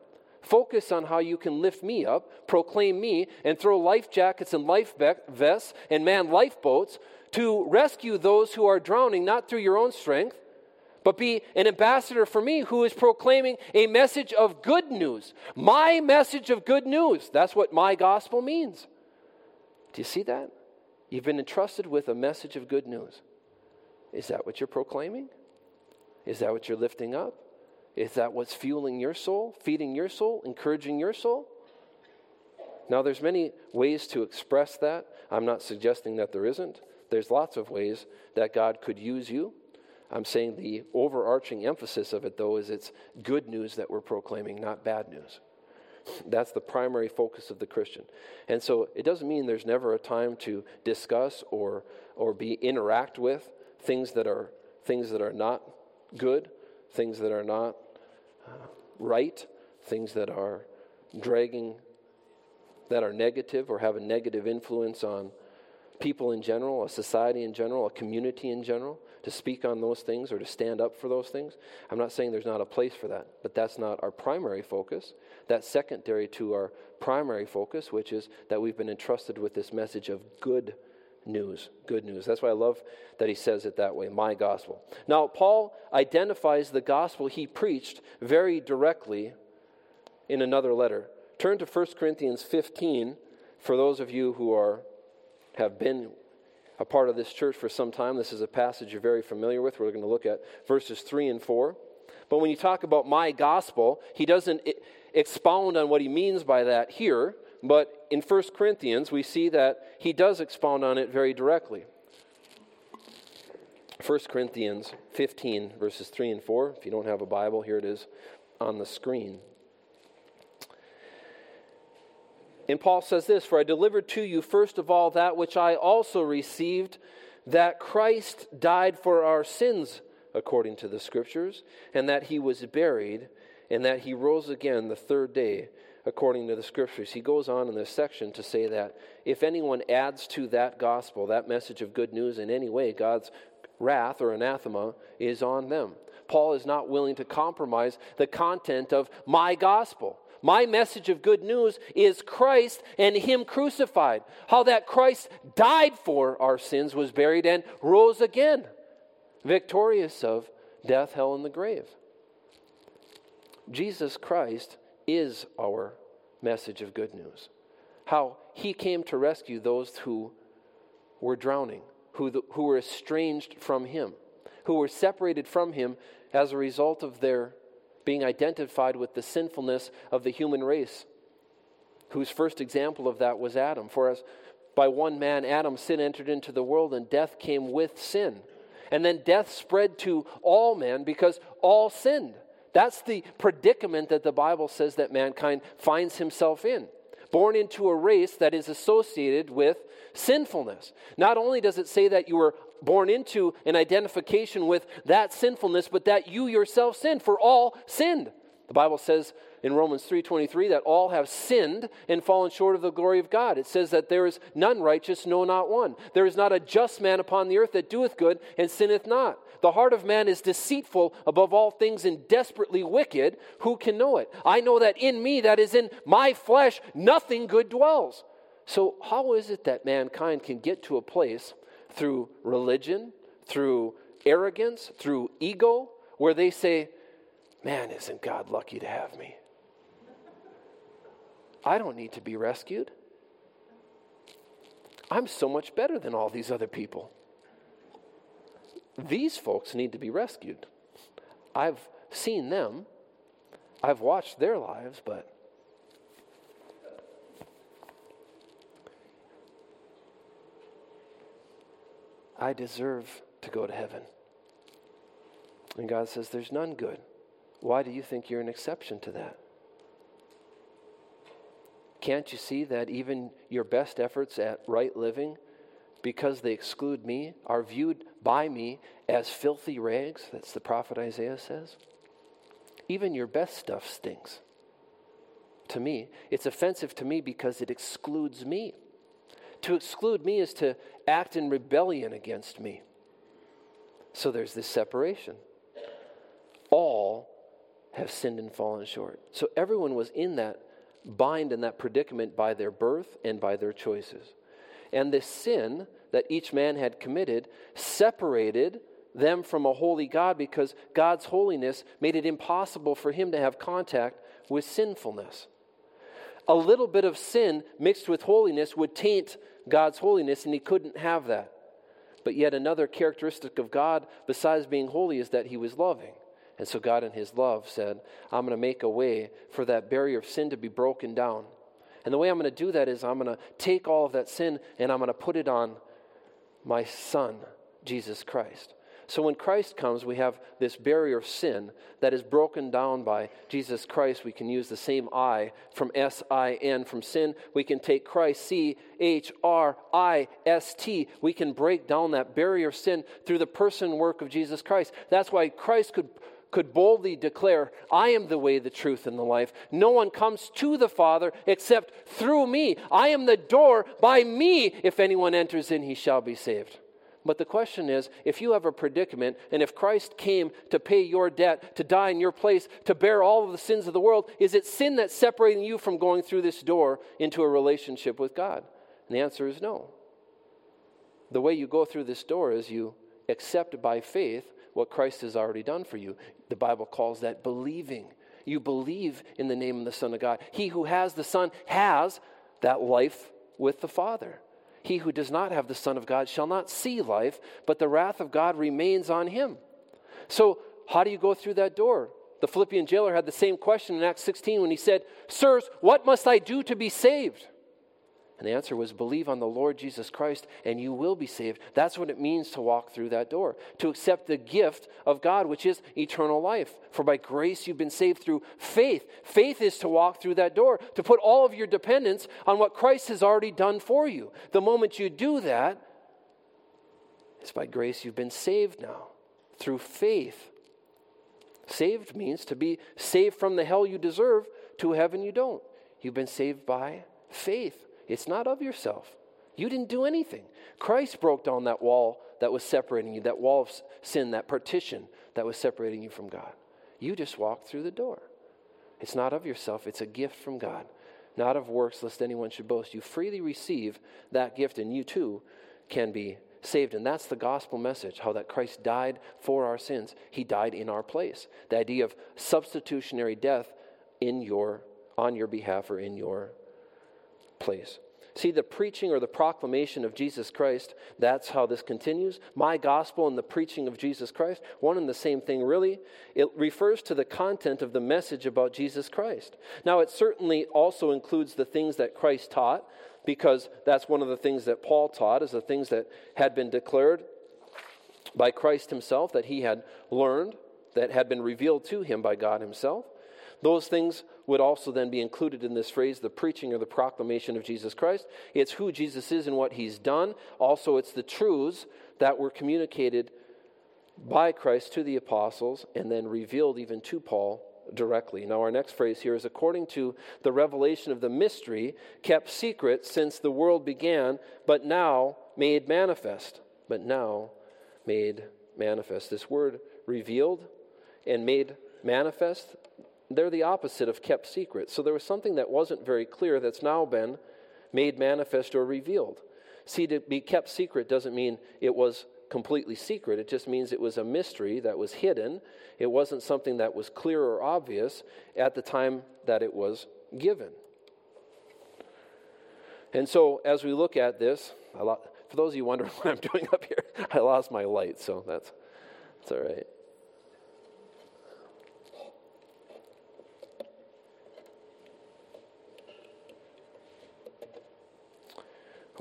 focus on how you can lift me up, proclaim me, and throw life jackets and life vests and man lifeboats to rescue those who are drowning, not through your own strength, but be an ambassador for me who is proclaiming a message of good news. My message of good news. That's what my gospel means. Do you see that? You've been entrusted with a message of good news. Is that what you're proclaiming? Is that what you're lifting up? Is that what's fueling your soul, feeding your soul, encouraging your soul? Now, there's many ways to express that. I'm not suggesting that there isn't. There's lots of ways that God could use you. I'm saying the overarching emphasis of it, though, is it's good news that we're proclaiming, not bad news. That's the primary focus of the Christian. And so it doesn't mean there's never a time to discuss or, or be interact with things that are things that are not good, things that are not uh, right, things that are dragging that are negative or have a negative influence on people in general, a society in general, a community in general, to speak on those things or to stand up for those things. I'm not saying there's not a place for that, but that's not our primary focus. That's secondary to our primary focus, which is that we've been entrusted with this message of good news. Good news. That's why I love that he says it that way my gospel. Now, Paul identifies the gospel he preached very directly in another letter. Turn to 1 Corinthians 15 for those of you who are have been a part of this church for some time. This is a passage you're very familiar with. We're going to look at verses 3 and 4. But when you talk about my gospel, he doesn't expound on what he means by that here. But in 1 Corinthians, we see that he does expound on it very directly. 1 Corinthians 15, verses 3 and 4. If you don't have a Bible, here it is on the screen. And Paul says this For I delivered to you first of all that which I also received, that Christ died for our sins according to the Scriptures, and that he was buried, and that he rose again the third day according to the Scriptures. He goes on in this section to say that if anyone adds to that gospel, that message of good news in any way, God's wrath or anathema is on them. Paul is not willing to compromise the content of my gospel. My message of good news is Christ and Him crucified. How that Christ died for our sins, was buried, and rose again, victorious of death, hell, and the grave. Jesus Christ is our message of good news. How He came to rescue those who were drowning, who, the, who were estranged from Him, who were separated from Him as a result of their being identified with the sinfulness of the human race, whose first example of that was Adam. For as by one man, Adam, sin entered into the world, and death came with sin. And then death spread to all men because all sinned. That's the predicament that the Bible says that mankind finds himself in. Born into a race that is associated with sinfulness. Not only does it say that you were born into an identification with that sinfulness, but that you yourself sinned, for all sinned. The Bible says in Romans 3:23 that all have sinned and fallen short of the glory of God. It says that there is none righteous, no not one. There is not a just man upon the earth that doeth good and sinneth not. The heart of man is deceitful above all things and desperately wicked. Who can know it? I know that in me, that is in my flesh, nothing good dwells. So, how is it that mankind can get to a place through religion, through arrogance, through ego, where they say, Man, isn't God lucky to have me? I don't need to be rescued. I'm so much better than all these other people. These folks need to be rescued. I've seen them, I've watched their lives, but I deserve to go to heaven. And God says, There's none good. Why do you think you're an exception to that? Can't you see that even your best efforts at right living, because they exclude me, are viewed by me as filthy rags? That's the prophet Isaiah says. Even your best stuff stinks to me. It's offensive to me because it excludes me. To exclude me is to act in rebellion against me. So there's this separation. All have sinned and fallen short. So everyone was in that bind in that predicament by their birth and by their choices. And this sin that each man had committed separated them from a holy God because God's holiness made it impossible for him to have contact with sinfulness. A little bit of sin mixed with holiness would taint God's holiness, and he couldn't have that. But yet, another characteristic of God, besides being holy, is that he was loving. And so God, in His love, said, I'm going to make a way for that barrier of sin to be broken down. And the way I'm going to do that is I'm going to take all of that sin and I'm going to put it on my Son, Jesus Christ. So when Christ comes, we have this barrier of sin that is broken down by Jesus Christ. We can use the same I from S I N from sin. We can take Christ, C H R I S T. We can break down that barrier of sin through the person work of Jesus Christ. That's why Christ could could boldly declare, I am the way, the truth, and the life. No one comes to the Father except through me. I am the door. By me, if anyone enters in, he shall be saved. But the question is if you have a predicament, and if Christ came to pay your debt, to die in your place, to bear all of the sins of the world, is it sin that's separating you from going through this door into a relationship with God? And the answer is no. The way you go through this door is you accept by faith what Christ has already done for you. The Bible calls that believing. You believe in the name of the Son of God. He who has the Son has that life with the Father. He who does not have the Son of God shall not see life, but the wrath of God remains on him. So, how do you go through that door? The Philippian jailer had the same question in Acts 16 when he said, Sirs, what must I do to be saved? And the answer was believe on the Lord Jesus Christ and you will be saved. That's what it means to walk through that door, to accept the gift of God, which is eternal life. For by grace you've been saved through faith. Faith is to walk through that door, to put all of your dependence on what Christ has already done for you. The moment you do that, it's by grace you've been saved now through faith. Saved means to be saved from the hell you deserve to heaven you don't. You've been saved by faith. It's not of yourself. You didn't do anything. Christ broke down that wall that was separating you, that wall of sin, that partition that was separating you from God. You just walked through the door. It's not of yourself, it's a gift from God, not of works, lest anyone should boast. You freely receive that gift, and you too can be saved. And that's the gospel message how that Christ died for our sins. He died in our place. The idea of substitutionary death in your, on your behalf or in your place. See, the preaching or the proclamation of Jesus Christ, that's how this continues. My gospel and the preaching of Jesus Christ, one and the same thing, really. It refers to the content of the message about Jesus Christ. Now, it certainly also includes the things that Christ taught, because that's one of the things that Paul taught, is the things that had been declared by Christ himself, that he had learned, that had been revealed to him by God himself. Those things would also then be included in this phrase, the preaching or the proclamation of Jesus Christ. It's who Jesus is and what he's done. Also, it's the truths that were communicated by Christ to the apostles and then revealed even to Paul directly. Now, our next phrase here is according to the revelation of the mystery kept secret since the world began, but now made manifest. But now made manifest. This word revealed and made manifest they're the opposite of kept secret. So there was something that wasn't very clear that's now been made manifest or revealed. See, to be kept secret doesn't mean it was completely secret. It just means it was a mystery that was hidden. It wasn't something that was clear or obvious at the time that it was given. And so, as we look at this, lot, for those of you wondering what I'm doing up here, I lost my light, so that's, that's all right.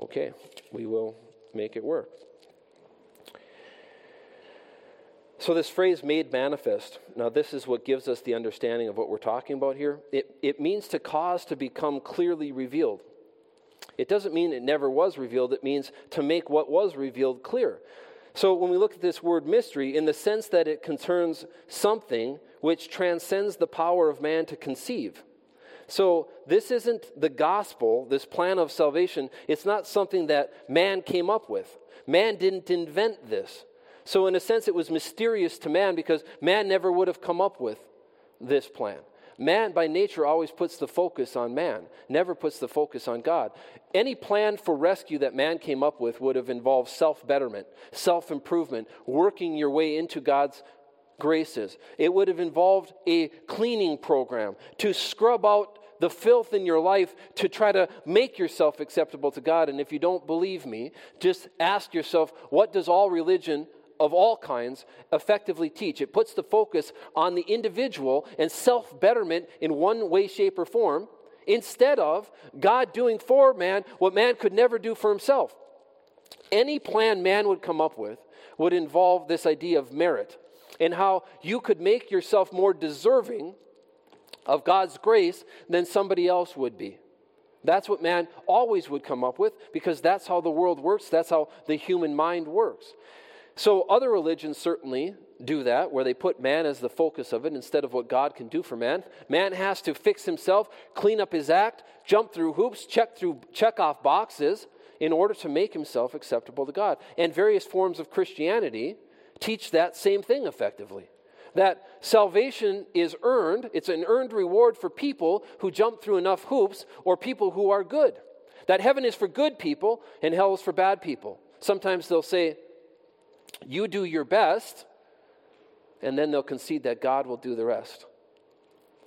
Okay, we will make it work. So, this phrase made manifest, now, this is what gives us the understanding of what we're talking about here. It, it means to cause to become clearly revealed. It doesn't mean it never was revealed, it means to make what was revealed clear. So, when we look at this word mystery, in the sense that it concerns something which transcends the power of man to conceive. So, this isn't the gospel, this plan of salvation, it's not something that man came up with. Man didn't invent this. So, in a sense, it was mysterious to man because man never would have come up with this plan. Man, by nature, always puts the focus on man, never puts the focus on God. Any plan for rescue that man came up with would have involved self betterment, self improvement, working your way into God's graces. It would have involved a cleaning program to scrub out the filth in your life to try to make yourself acceptable to God. And if you don't believe me, just ask yourself what does all religion of all kinds effectively teach. It puts the focus on the individual and self betterment in one way, shape, or form instead of God doing for man what man could never do for himself. Any plan man would come up with would involve this idea of merit and how you could make yourself more deserving of God's grace than somebody else would be. That's what man always would come up with because that's how the world works, that's how the human mind works. So, other religions certainly do that, where they put man as the focus of it instead of what God can do for man. Man has to fix himself, clean up his act, jump through hoops, check through check off boxes in order to make himself acceptable to God. And various forms of Christianity teach that same thing effectively. That salvation is earned, it's an earned reward for people who jump through enough hoops or people who are good. That heaven is for good people and hell is for bad people. Sometimes they'll say, you do your best, and then they'll concede that God will do the rest.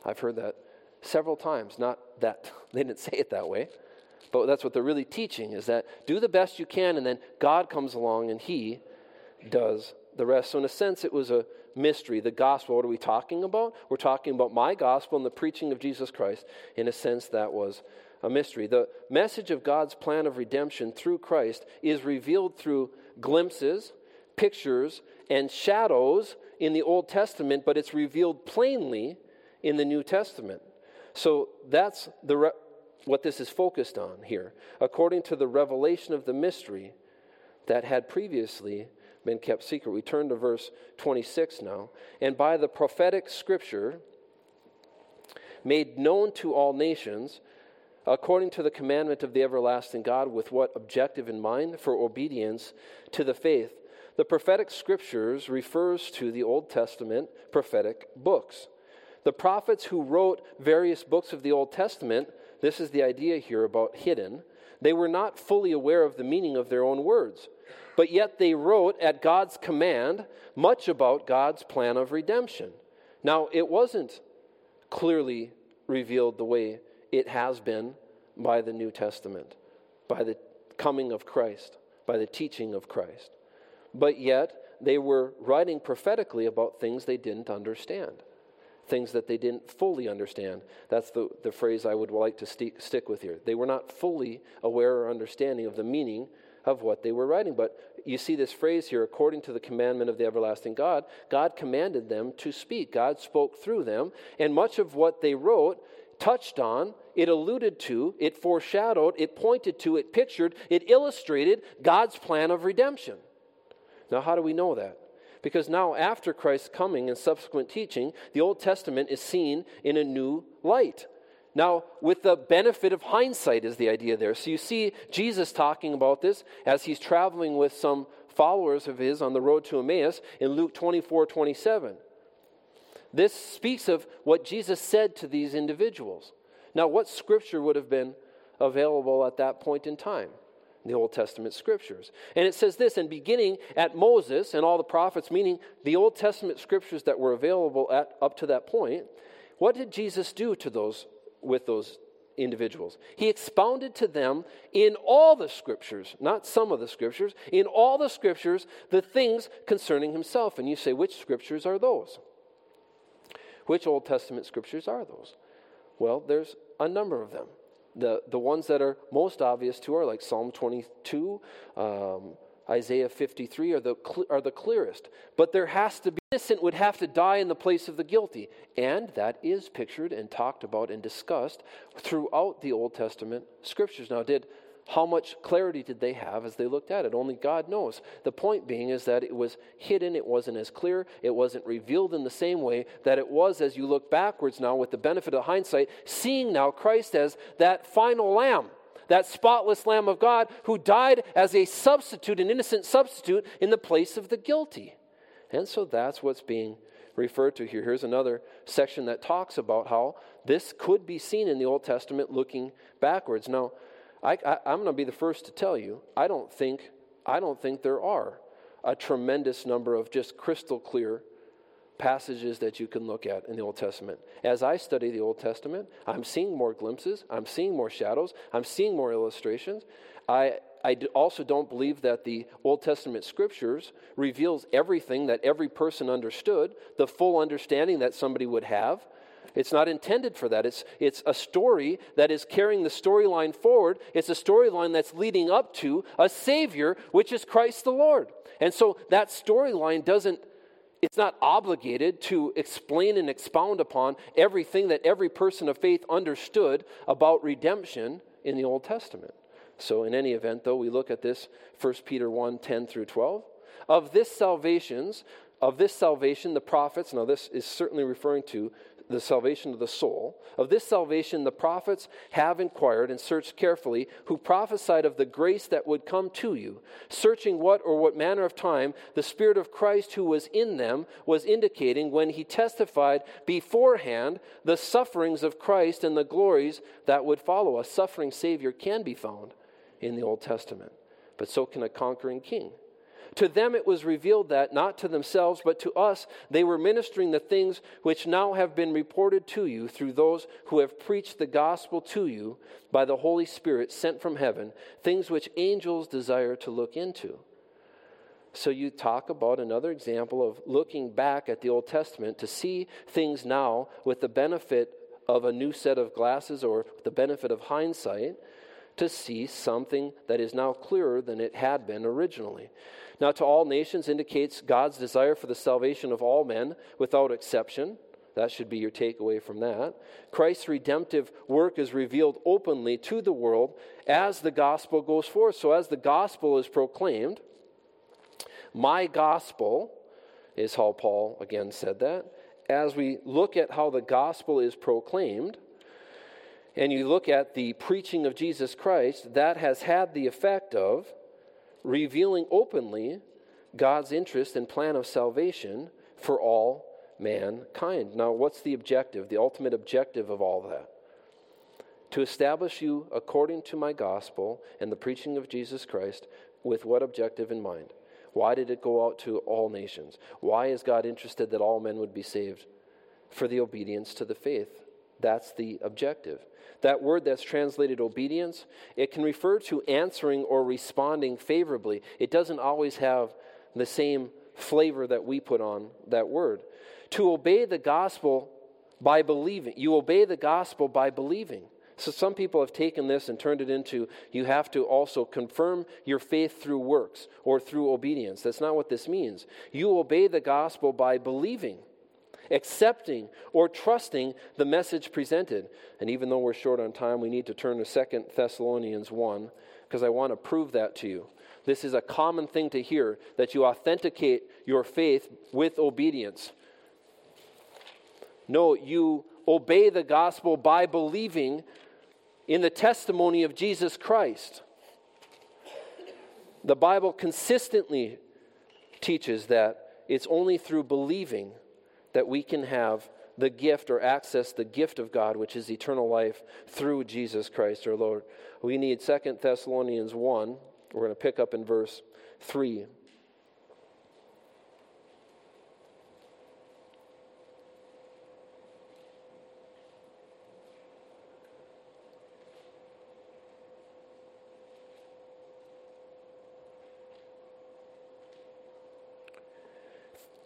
I've heard that several times. Not that they didn't say it that way, but that's what they're really teaching is that do the best you can, and then God comes along and He does the rest. So, in a sense, it was a mystery. The gospel, what are we talking about? We're talking about my gospel and the preaching of Jesus Christ. In a sense, that was a mystery. The message of God's plan of redemption through Christ is revealed through glimpses pictures and shadows in the Old Testament, but it's revealed plainly in the New Testament. So that's the re- what this is focused on here. According to the revelation of the mystery that had previously been kept secret. We turn to verse 26 now. And by the prophetic scripture made known to all nations, according to the commandment of the everlasting God, with what objective in mind? For obedience to the faith the prophetic scriptures refers to the Old Testament prophetic books. The prophets who wrote various books of the Old Testament, this is the idea here about hidden, they were not fully aware of the meaning of their own words. But yet they wrote at God's command much about God's plan of redemption. Now, it wasn't clearly revealed the way it has been by the New Testament, by the coming of Christ, by the teaching of Christ but yet they were writing prophetically about things they didn't understand, things that they didn't fully understand. That's the, the phrase I would like to stick, stick with here. They were not fully aware or understanding of the meaning of what they were writing. But you see this phrase here according to the commandment of the everlasting God, God commanded them to speak. God spoke through them, and much of what they wrote touched on, it alluded to, it foreshadowed, it pointed to, it pictured, it illustrated God's plan of redemption. Now, how do we know that? Because now, after Christ's coming and subsequent teaching, the Old Testament is seen in a new light. Now, with the benefit of hindsight, is the idea there. So you see Jesus talking about this as he's traveling with some followers of his on the road to Emmaus in Luke 24 27. This speaks of what Jesus said to these individuals. Now, what scripture would have been available at that point in time? The Old Testament scriptures. And it says this, and beginning at Moses and all the prophets, meaning the Old Testament scriptures that were available at, up to that point, what did Jesus do to those with those individuals. He expounded to them in all the scriptures, not some of the scriptures, in all the scriptures, the things concerning himself. And you say, which scriptures are those? Which Old Testament scriptures are those? Well, there's a number of them. The, the ones that are most obvious to are like Psalm 22, um, Isaiah 53 are the, are the clearest. But there has to be, innocent would have to die in the place of the guilty. And that is pictured and talked about and discussed throughout the Old Testament scriptures. Now, did how much clarity did they have as they looked at it? Only God knows. The point being is that it was hidden, it wasn't as clear, it wasn't revealed in the same way that it was as you look backwards now with the benefit of hindsight, seeing now Christ as that final lamb that spotless Lamb of God who died as a substitute, an innocent substitute, in the place of the guilty. And so that's what's being referred to here. Here's another section that talks about how this could be seen in the Old Testament looking backwards. Now, I, am going to be the first to tell you, I don't think, I don't think there are a tremendous number of just crystal clear passages that you can look at in the Old Testament. As I study the Old Testament, I'm seeing more glimpses, I'm seeing more shadows, I'm seeing more illustrations. I, I also don't believe that the Old Testament scriptures reveals everything that every person understood, the full understanding that somebody would have. It's not intended for that. It's, it's a story that is carrying the storyline forward. It's a storyline that's leading up to a Savior, which is Christ the Lord. And so that storyline doesn't it's not obligated to explain and expound upon everything that every person of faith understood about redemption in the Old Testament. So, in any event, though, we look at this 1 Peter 1 10 through 12. Of this salvations, of this salvation, the prophets, now this is certainly referring to the salvation of the soul. Of this salvation, the prophets have inquired and searched carefully, who prophesied of the grace that would come to you, searching what or what manner of time the Spirit of Christ who was in them was indicating when he testified beforehand the sufferings of Christ and the glories that would follow. A suffering Savior can be found in the Old Testament, but so can a conquering king. To them it was revealed that, not to themselves, but to us, they were ministering the things which now have been reported to you through those who have preached the gospel to you by the Holy Spirit sent from heaven, things which angels desire to look into. So you talk about another example of looking back at the Old Testament to see things now with the benefit of a new set of glasses or the benefit of hindsight to see something that is now clearer than it had been originally. Now, to all nations indicates God's desire for the salvation of all men without exception. That should be your takeaway from that. Christ's redemptive work is revealed openly to the world as the gospel goes forth. So, as the gospel is proclaimed, my gospel is how Paul again said that. As we look at how the gospel is proclaimed, and you look at the preaching of Jesus Christ, that has had the effect of revealing openly God's interest and plan of salvation for all mankind. Now, what's the objective, the ultimate objective of all that? To establish you according to my gospel and the preaching of Jesus Christ with what objective in mind? Why did it go out to all nations? Why is God interested that all men would be saved? For the obedience to the faith. That's the objective. That word that's translated obedience, it can refer to answering or responding favorably. It doesn't always have the same flavor that we put on that word. To obey the gospel by believing. You obey the gospel by believing. So some people have taken this and turned it into you have to also confirm your faith through works or through obedience. That's not what this means. You obey the gospel by believing accepting or trusting the message presented. And even though we're short on time, we need to turn to Second Thessalonians 1 because I want to prove that to you. This is a common thing to hear that you authenticate your faith with obedience. No, you obey the gospel by believing in the testimony of Jesus Christ. The Bible consistently teaches that it's only through believing that we can have the gift or access the gift of God, which is eternal life through Jesus Christ our Lord. We need Second Thessalonians 1. We're going to pick up in verse 3.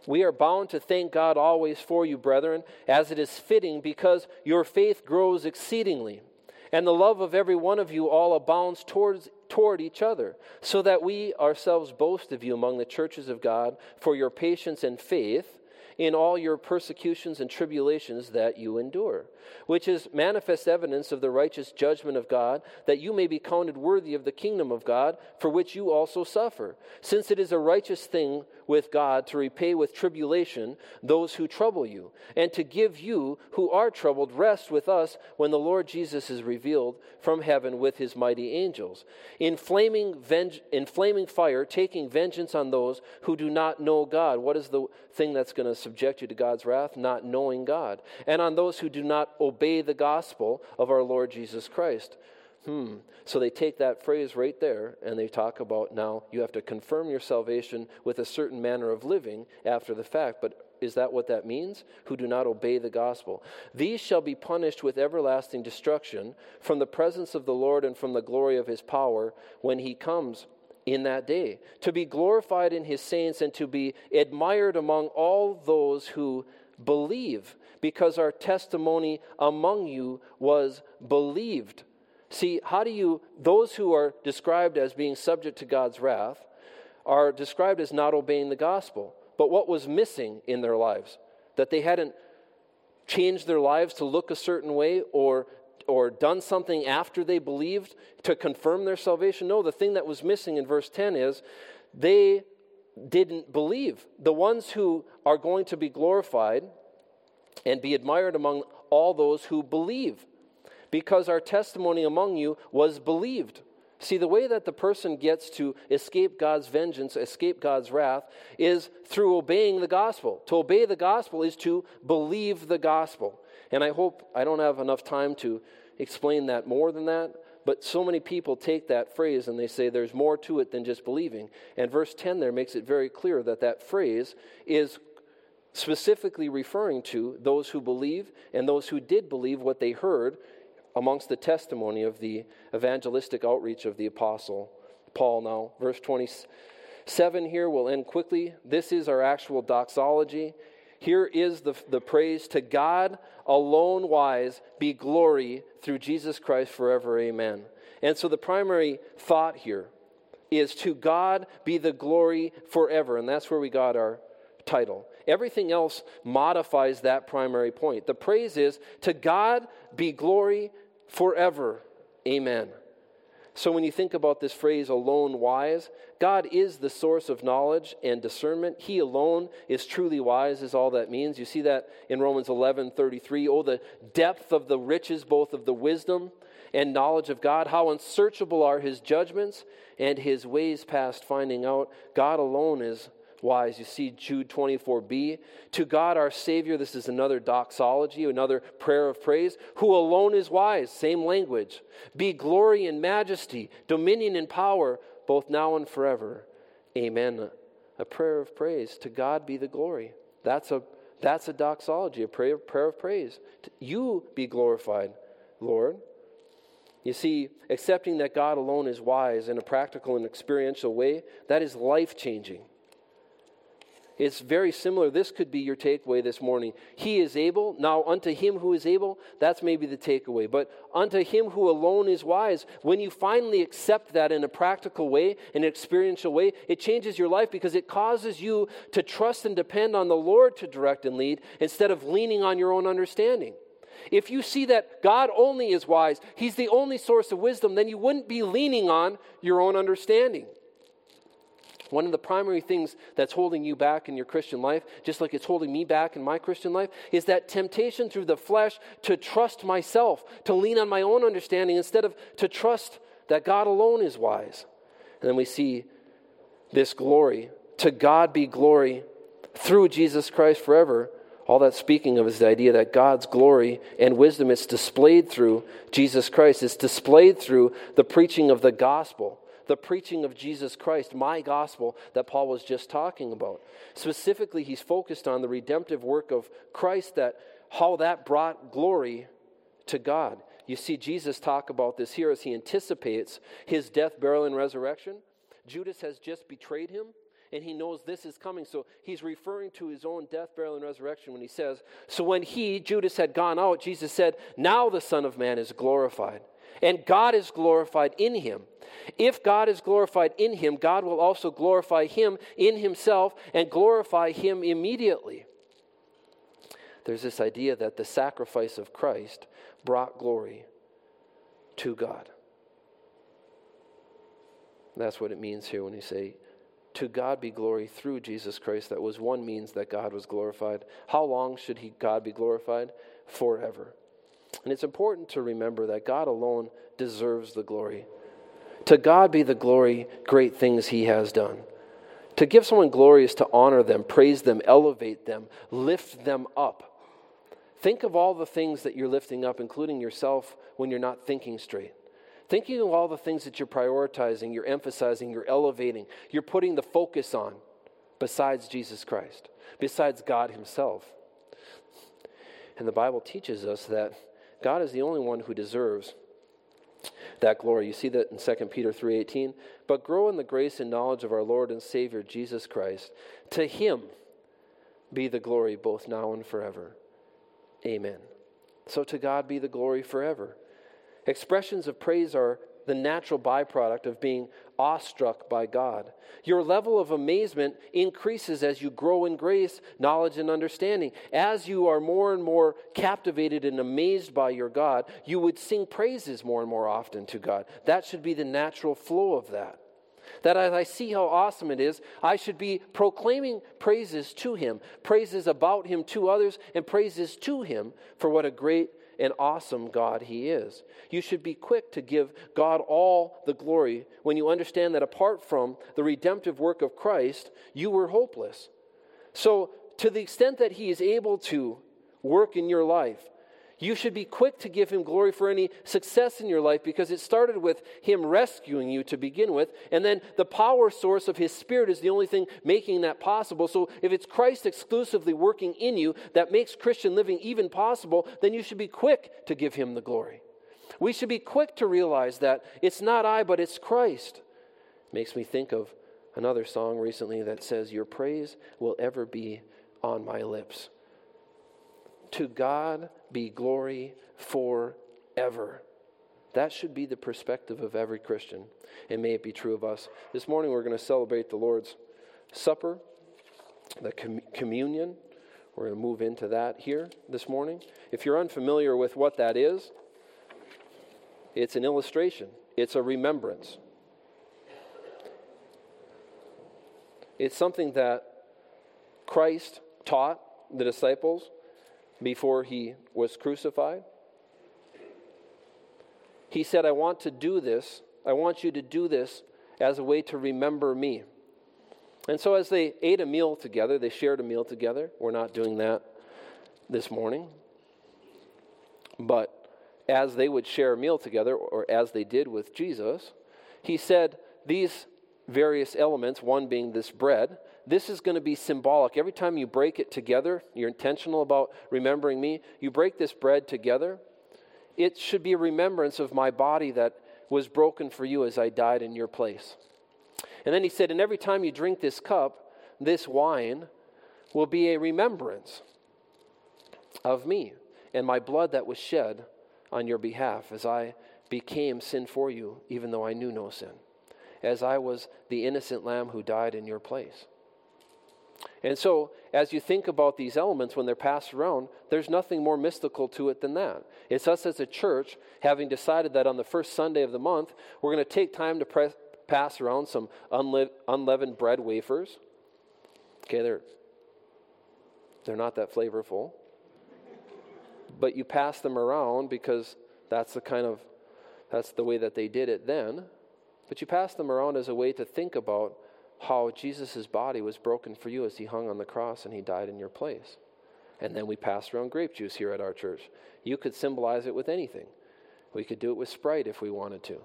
We are bound to thank God always for you, brethren, as it is fitting, because your faith grows exceedingly, and the love of every one of you all abounds towards, toward each other, so that we ourselves boast of you among the churches of God for your patience and faith in all your persecutions and tribulations that you endure, which is manifest evidence of the righteous judgment of God, that you may be counted worthy of the kingdom of God, for which you also suffer, since it is a righteous thing with God to repay with tribulation those who trouble you, and to give you who are troubled rest with us when the Lord Jesus is revealed from heaven with his mighty angels, in flaming, venge- in flaming fire, taking vengeance on those who do not know God. What is the thing that's going to subject you to God's wrath? Not knowing God. And on those who do not obey the gospel of our Lord Jesus Christ. Hmm. So they take that phrase right there and they talk about now you have to confirm your salvation with a certain manner of living after the fact. But is that what that means? Who do not obey the gospel. These shall be punished with everlasting destruction from the presence of the Lord and from the glory of his power when he comes in that day, to be glorified in his saints and to be admired among all those who believe, because our testimony among you was believed. See, how do you, those who are described as being subject to God's wrath are described as not obeying the gospel. But what was missing in their lives? That they hadn't changed their lives to look a certain way or or done something after they believed to confirm their salvation. No, the thing that was missing in verse 10 is they didn't believe. The ones who are going to be glorified and be admired among all those who believe because our testimony among you was believed. See, the way that the person gets to escape God's vengeance, escape God's wrath, is through obeying the gospel. To obey the gospel is to believe the gospel. And I hope I don't have enough time to explain that more than that, but so many people take that phrase and they say there's more to it than just believing. And verse 10 there makes it very clear that that phrase is specifically referring to those who believe and those who did believe what they heard amongst the testimony of the evangelistic outreach of the apostle Paul now. Verse 27 here, we'll end quickly. This is our actual doxology. Here is the, the praise to God alone wise be glory through Jesus Christ forever. Amen. And so the primary thought here is to God be the glory forever. And that's where we got our title. Everything else modifies that primary point. The praise is to God be glory forever. Amen. So, when you think about this phrase, alone wise, God is the source of knowledge and discernment. He alone is truly wise, is all that means. You see that in Romans 11 33. Oh, the depth of the riches, both of the wisdom and knowledge of God. How unsearchable are his judgments and his ways past finding out. God alone is wise. You see Jude 24b. To God our Savior, this is another doxology, another prayer of praise, who alone is wise, same language. Be glory and majesty, dominion and power, both now and forever. Amen. A prayer of praise. To God be the glory. That's a, that's a doxology, a prayer, prayer of praise. You be glorified, Lord. You see, accepting that God alone is wise in a practical and experiential way, that is life changing. It's very similar. This could be your takeaway this morning. He is able. Now, unto him who is able, that's maybe the takeaway. But unto him who alone is wise, when you finally accept that in a practical way, an experiential way, it changes your life because it causes you to trust and depend on the Lord to direct and lead instead of leaning on your own understanding. If you see that God only is wise, He's the only source of wisdom, then you wouldn't be leaning on your own understanding. One of the primary things that's holding you back in your Christian life, just like it's holding me back in my Christian life, is that temptation through the flesh to trust myself, to lean on my own understanding instead of to trust that God alone is wise. And then we see this glory. To God be glory through Jesus Christ forever. All that speaking of is the idea that God's glory and wisdom is displayed through Jesus Christ. It's displayed through the preaching of the gospel the preaching of Jesus Christ, my gospel that Paul was just talking about. Specifically, he's focused on the redemptive work of Christ that how that brought glory to God. You see Jesus talk about this here as he anticipates his death, burial, and resurrection. Judas has just betrayed him, and he knows this is coming. So he's referring to his own death, burial, and resurrection when he says, So when he, Judas, had gone out, Jesus said, Now the Son of Man is glorified, and God is glorified in him. If God is glorified in him, God will also glorify him in himself and glorify him immediately. There's this idea that the sacrifice of Christ brought glory to God. That's what it means here when you say, To God be glory through Jesus Christ. That was one means that God was glorified. How long should he, God be glorified? Forever. And it's important to remember that God alone deserves the glory. To God be the glory, great things he has done. To give someone glory is to honor them, praise them, elevate them, lift them up. Think of all the things that you're lifting up, including yourself, when you're not thinking straight. Thinking of all the things that you're prioritizing, you're emphasizing, you're elevating, you're putting the focus on besides Jesus Christ, besides God Himself. And the Bible teaches us that God is the only one who deserves that glory. You see that in 2 Peter 3:18, but grow in the grace and knowledge of our Lord and Savior Jesus Christ. To him be the glory both now and forever. Amen. So to God be the glory forever. Expressions of praise are the natural byproduct of being awestruck by God. Your level of amazement increases as you grow in grace, knowledge, and understanding. As you are more and more captivated and amazed by your God, you would sing praises more and more often to God. That should be the natural flow of that. That as I see how awesome it is, I should be proclaiming praises to Him, praises about Him to others, and praises to Him for what a great and awesome God He is. You should be quick to give God all the glory when you understand that apart from the redemptive work of Christ, you were hopeless. So, to the extent that He is able to work in your life, you should be quick to give him glory for any success in your life because it started with him rescuing you to begin with. And then the power source of his spirit is the only thing making that possible. So if it's Christ exclusively working in you that makes Christian living even possible, then you should be quick to give him the glory. We should be quick to realize that it's not I, but it's Christ. Makes me think of another song recently that says, Your praise will ever be on my lips. To God be glory forever. That should be the perspective of every Christian, and may it be true of us. This morning we're going to celebrate the Lord's Supper, the com- communion. We're going to move into that here this morning. If you're unfamiliar with what that is, it's an illustration, it's a remembrance. It's something that Christ taught the disciples before he was crucified. He said, I want to do this. I want you to do this as a way to remember me. And so, as they ate a meal together, they shared a meal together. We're not doing that this morning. But as they would share a meal together, or as they did with Jesus, he said, These various elements, one being this bread, this is going to be symbolic. Every time you break it together, you're intentional about remembering me, you break this bread together, it should be a remembrance of my body that was broken for you as I died in your place. And then he said, And every time you drink this cup, this wine will be a remembrance of me and my blood that was shed on your behalf as I became sin for you, even though I knew no sin, as I was the innocent lamb who died in your place. And so, as you think about these elements when they're passed around, there's nothing more mystical to it than that. It's us as a church having decided that on the first Sunday of the month, we're going to take time to press, pass around some unle- unleavened bread wafers. Okay, they're, they're not that flavorful. But you pass them around because that's the kind of that's the way that they did it then. But you pass them around as a way to think about how Jesus' body was broken for you as he hung on the cross and he died in your place. And then we pass around grape juice here at our church. You could symbolize it with anything. We could do it with Sprite if we wanted to.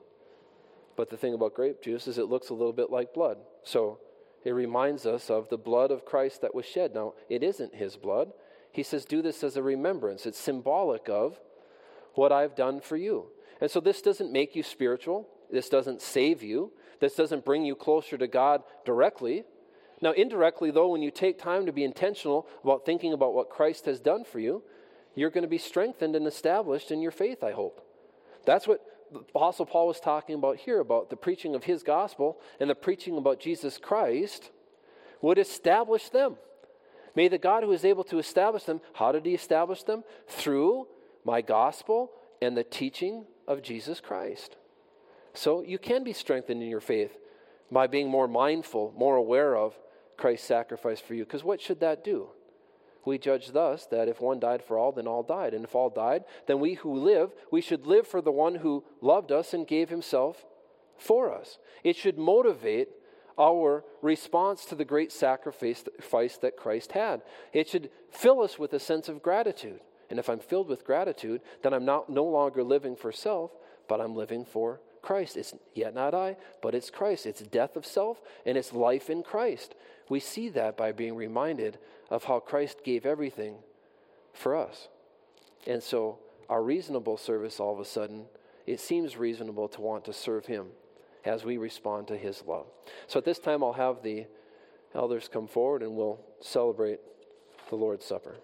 But the thing about grape juice is it looks a little bit like blood. So it reminds us of the blood of Christ that was shed. Now, it isn't his blood. He says, do this as a remembrance. It's symbolic of what I've done for you. And so this doesn't make you spiritual, this doesn't save you. This doesn't bring you closer to God directly, Now, indirectly, though, when you take time to be intentional about thinking about what Christ has done for you, you're going to be strengthened and established in your faith, I hope. That's what Apostle Paul was talking about here about the preaching of his gospel and the preaching about Jesus Christ would establish them. May the God who is able to establish them, how did he establish them? Through my gospel and the teaching of Jesus Christ. So you can be strengthened in your faith by being more mindful, more aware of Christ's sacrifice for you. Because what should that do? We judge thus that if one died for all, then all died. And if all died, then we who live, we should live for the one who loved us and gave himself for us. It should motivate our response to the great sacrifice that Christ had. It should fill us with a sense of gratitude. And if I'm filled with gratitude, then I'm not, no longer living for self, but I'm living for Christ. It's yet not I, but it's Christ. It's death of self and it's life in Christ. We see that by being reminded of how Christ gave everything for us. And so, our reasonable service, all of a sudden, it seems reasonable to want to serve Him as we respond to His love. So, at this time, I'll have the elders come forward and we'll celebrate the Lord's Supper.